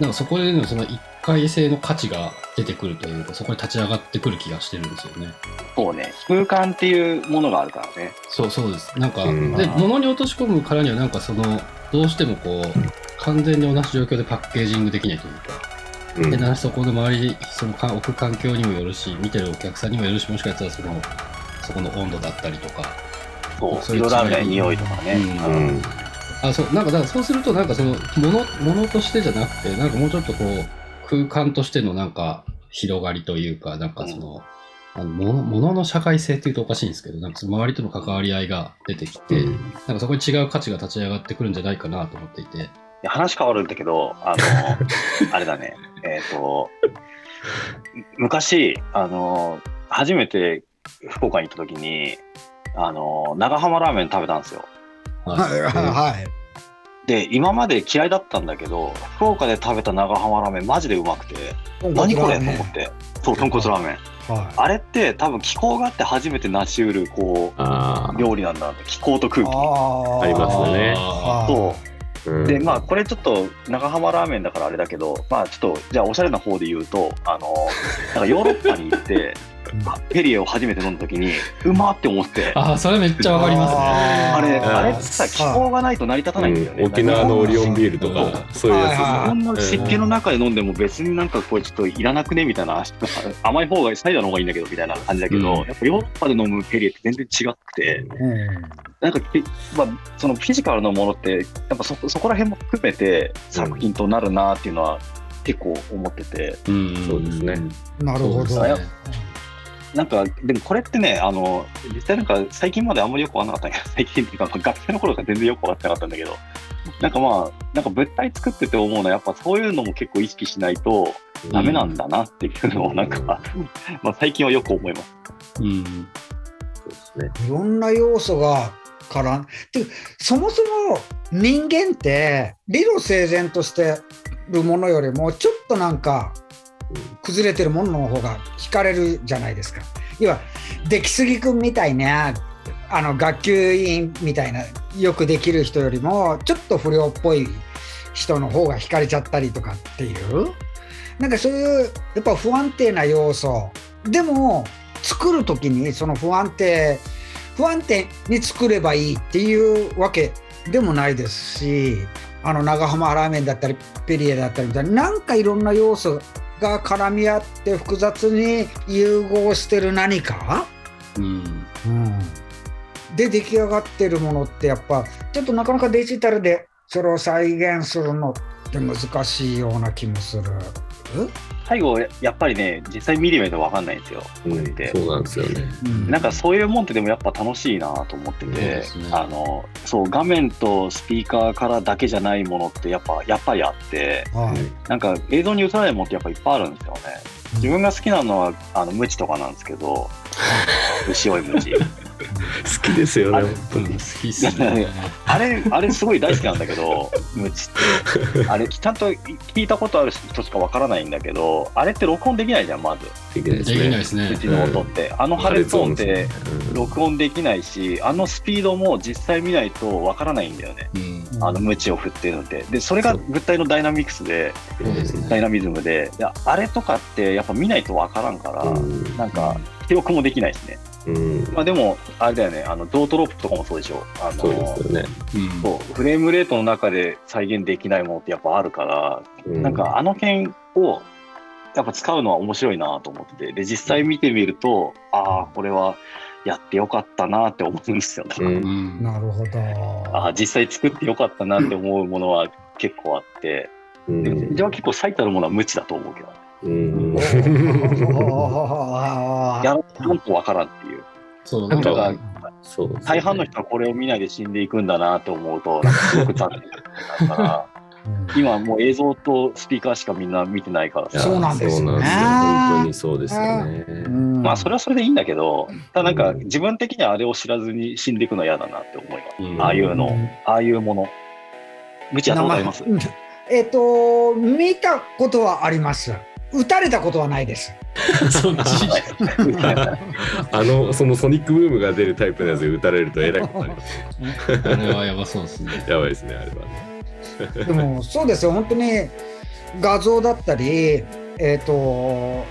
なんかそこでのその一回性の価値が出てくるというかそこに立ち上がってくる気がしてるんですよね。そうね。空間っていうものがあるからね。そうそうです。なんか、うんで物に落とし込むからにはなんかそのどうしてもこう完全に同じ状況でパッケージングできないというか、うんでなそこの周りそのか置く環境にもよるし見てるお客さんにもよるしもしかしたらそのそこの温度だったりとかそう。色ラーメン匂いとかね。ううんん。あそうなんかだからそうするとなんかそのものものとしてじゃなくてなんかもうちょっとこう空間としてのなんか広がりというかなんかその、あのものものの社会性っていうとおかしいんですけどなんかその周りとの関わり合いが出てきて、うんなんかそこに違う価値が立ち上がってくるんじゃないかなと思っていていや話変わるんだけど、あの、あれだね。えっ、と、昔、あの、初めて福岡に行った時に、あの、長浜ラーメン食べたんですよ。はいはいはい。で、今まで嫌いだったんだけど、福岡で食べた長浜ラーメンマジでうまくて、何これと思って。そう、豚骨ラーメン。はあれって多分気候があって初めて成し得る、こあう、料理なんだなって。気候と空い。気。あありますよねあそう。あ、うんで、まあ、これちょっと長浜ラーメンだからあれだけど、まあ、ちょっと、じゃあ、おしゃれな方で言うと、あの、なんかヨーロッパに行って、ペリエを初めて飲んだ時に、うまって思って、あー、それめっちゃわかりますね。あれ、あれってさ、気候がないと成り立たないんだよね。うん。沖縄のオリオンビールとか、そういうやつですはいはいこんな湿気の中で飲んでも別になんかこれちょっといらなくねみたいな、甘い方が、サイダーの方がいいんだけどみたいな感じだけど、うん。やっぱヨーロッパで飲むペリエって全然違くて、うん。なんかけ、まあ、そのフィジカルのものって、やっぱそそこら辺も含めて作品となるなっていうのは結構思ってて、うん。そうですね。なるほど。そうですねなんか、でもこれってね、あの、実際なんか最近まであんまりよくわかんなかったんや 最近っていうか、学生の頃から全然よくわかってなかったんだけど、なんかまあ、なんか物体作ってて思うのは、やっぱそういうのも結構意識しないとダメなんだなっていうのをなんか、まあ最近はよく思います。うん。そうですね。いろんな要素が絡んでそもそも人間って理路整然としてるものよりもちょっとなんか崩れてるものの方が惹かれるじゃないですか。要は出来すぎくんみたいなあの学級委員みたいなよくできる人よりもちょっと不良っぽい人の方が惹かれちゃったりとかっていうなんかそういうやっぱ不安定な要素でも作る時にその不安定不安定に作ればいいっていうわけでもないですしあの長浜ラーメンだったりペリエだったりみたいななんかいろんな要素が絡み合って複雑に融合してる何か、うん。で出来上がってるものってやっぱちょっとなかなかデジタルでそれを再現するのって難しいような気もする。最後、やっぱりね、実際見てみないとわかんないんですよ、これって。そうなんですよね。うん。なんかそういうもんってでもやっぱ楽しいなと思ってて、ね。あのそう画面とスピーカーからだけじゃないものってやっぱやっぱりあってはい。なんか映像に映らないものってやっぱいっぱいあるんですよね。自分が好きなのはあのムチとかなんですけど牛追いムチ好きですよね、本当に。きっすね。あれあれすごい大好きなんだけどムチって。あれちゃんと聞いたことある人しかわからないんだけどあれって録音できないじゃんまず。できないですできないね。ですね。う。ちの音って、あの破裂音ってうん。録音できないしあのスピードも実際見ないとわからないんだよね。うん。あのムチを振ってるのででそれが物体のダイナミクスでですね。ダイナミズムで。いやあれとかってやっぱ見ないとわからんから、うん。なんか記録もできないしね、うん。まあ、でもあれだよね。あのドートロップとかもそうでしょ。あのそうですよね。フレームレートの中で再現できないものってやっぱあるから、うなんかあの辺をやっぱ使うのは面白いなと思っててで実際見てみるとああこれはやってよかったなって思うんですよね、うん。うん。なるほど。ああ実際作ってよかったなって思うものは結構あって、うん。で自分は結構最たるものは無知だと思うけどうん。やらんとわからんっていう。そう、なかなんんか、そう。ね大半の人はこれを見ないで死んでいくんだなと思うとなんかすごく残念だから今もう映像とスピーカーしかみんな見てないからそうなんですよね。本当にそうですよね。うん。まあそれはそれでいいんだけど、ただなんか自分的にはあれを知らずに死んでいくのは嫌だなって思います。うん。ああいうの、うんああいうもの。無知やったことあります？えっ、と、見たことはあります。撃たれたことはないです。あのそのソニックブームが出るタイプのやつで撃たれるとえらいことになります。あれはやばそうですね。やばいですねあれはね。でも、そうですよ、本当に画像だったり、えっ、と、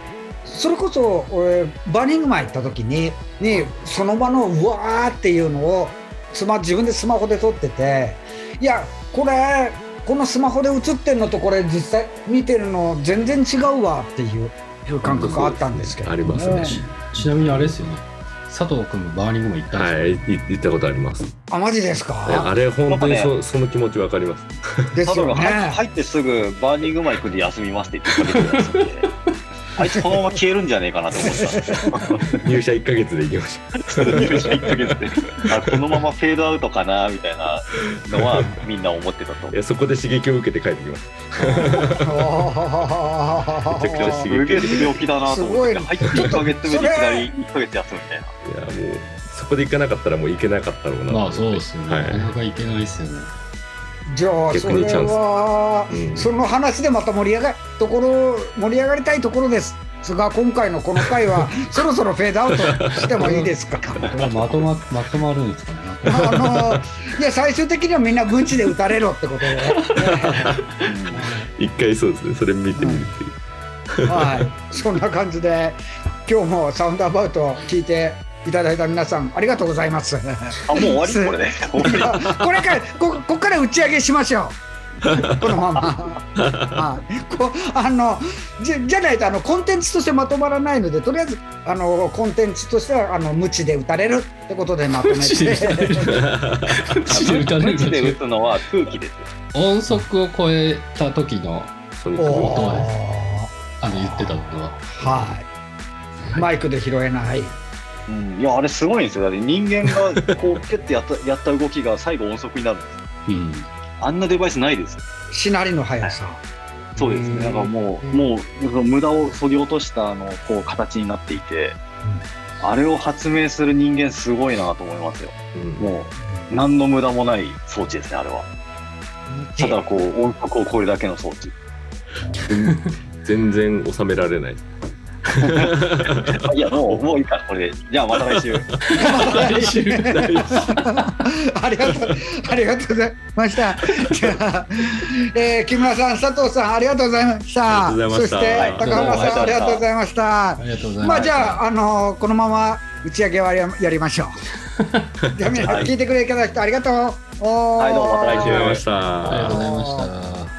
それこそ俺、バーニングマン行った時に、にその場のうわーっていうのをスマ自分でスマホで撮ってて、いや、これ、このスマホで映ってるのとこれ実際見てるの全然違うわっていういう感覚があったんですけど、ありますね。ちなみにあれですよね。佐藤君もバーニングマン行ったんですよ。はい、い行ったことあります。あ、マジですか？あれ本当にそ,、なんかその気持ちわかります。ですよね。入ってすぐバーニングマン行くんで休みますって言ってかけてるやつで、あいつこのまま消えるんじゃねえかなと思ってた。入社1ヶ月で行きました。入社1ヶ月であこのままフェードアウトかなみたいなのはみんな思ってたと思いやそこで刺激を受けて帰ってきました。めちゃくちゃう。すげえ強気だなと思って、すごい入って1ヶ月目でいきなり1ヶ月休むみたいな。いやもうそこで行かなかったらもう行けなかったろうな。まあそうですよね。はいなかなか行けないですよね。じゃあそれ逆にチャンス。は、うん。その話でまた盛り上がところ盛り上がりたいところです。が今回のこの回は そろそろフェードアウトしてもいいですか？まとままとまるんですかね。あのいや最終的にはみんな軍地で撃たれろってことで、一回そうですね。それ見てみるっていう、はい、そんな感じで今日もサウンドアバウトを聞いていただいた皆さんありがとうございます。あ、もう終わり？これね。終わりこれからこここから打ち上げしましょう。このまま、はい、こあのじゃじゃないとあのコンテンツとしてまとまらないのでとりあえずあのコンテンツとしてはあの無知で打たれるってことでまとめて無知で打たれる地で打たれる無知で打つのは空気です。音速を超えた時のソニックボーおトーーあの言ってたのは。はいマイクで拾えないうん、いや、あれすごいんですよ。だって人間がこう、ピュッてやったやった動きが最後音速になるんです。うん。あんなデバイスないですよ。しなりの速さ、そうですね。なんかもう、もう、無駄を削ぎ落とした、あの、こう、形になっていて、あれを発明する人間すごいなと思いますよ。うんもう、何の無駄もない装置ですね、あれは。ただ、こう、音速を超えるだけの装置。全然収められない いや、もう、もういいか、これで。じゃあ、また来週。来週 ありがとう、ありがとうございました。じゃあ、えー木村さん、佐藤さん、ありがとうございました。そして、はい高浜さん、ありがとうございましたまあ、じゃあ、あのこのまま打ち上げはややりましょう。じゃあ、皆さん、はい聞いてくれた人、ありがとう。はいどうもまた来週ありがとうございましたありがとうございました。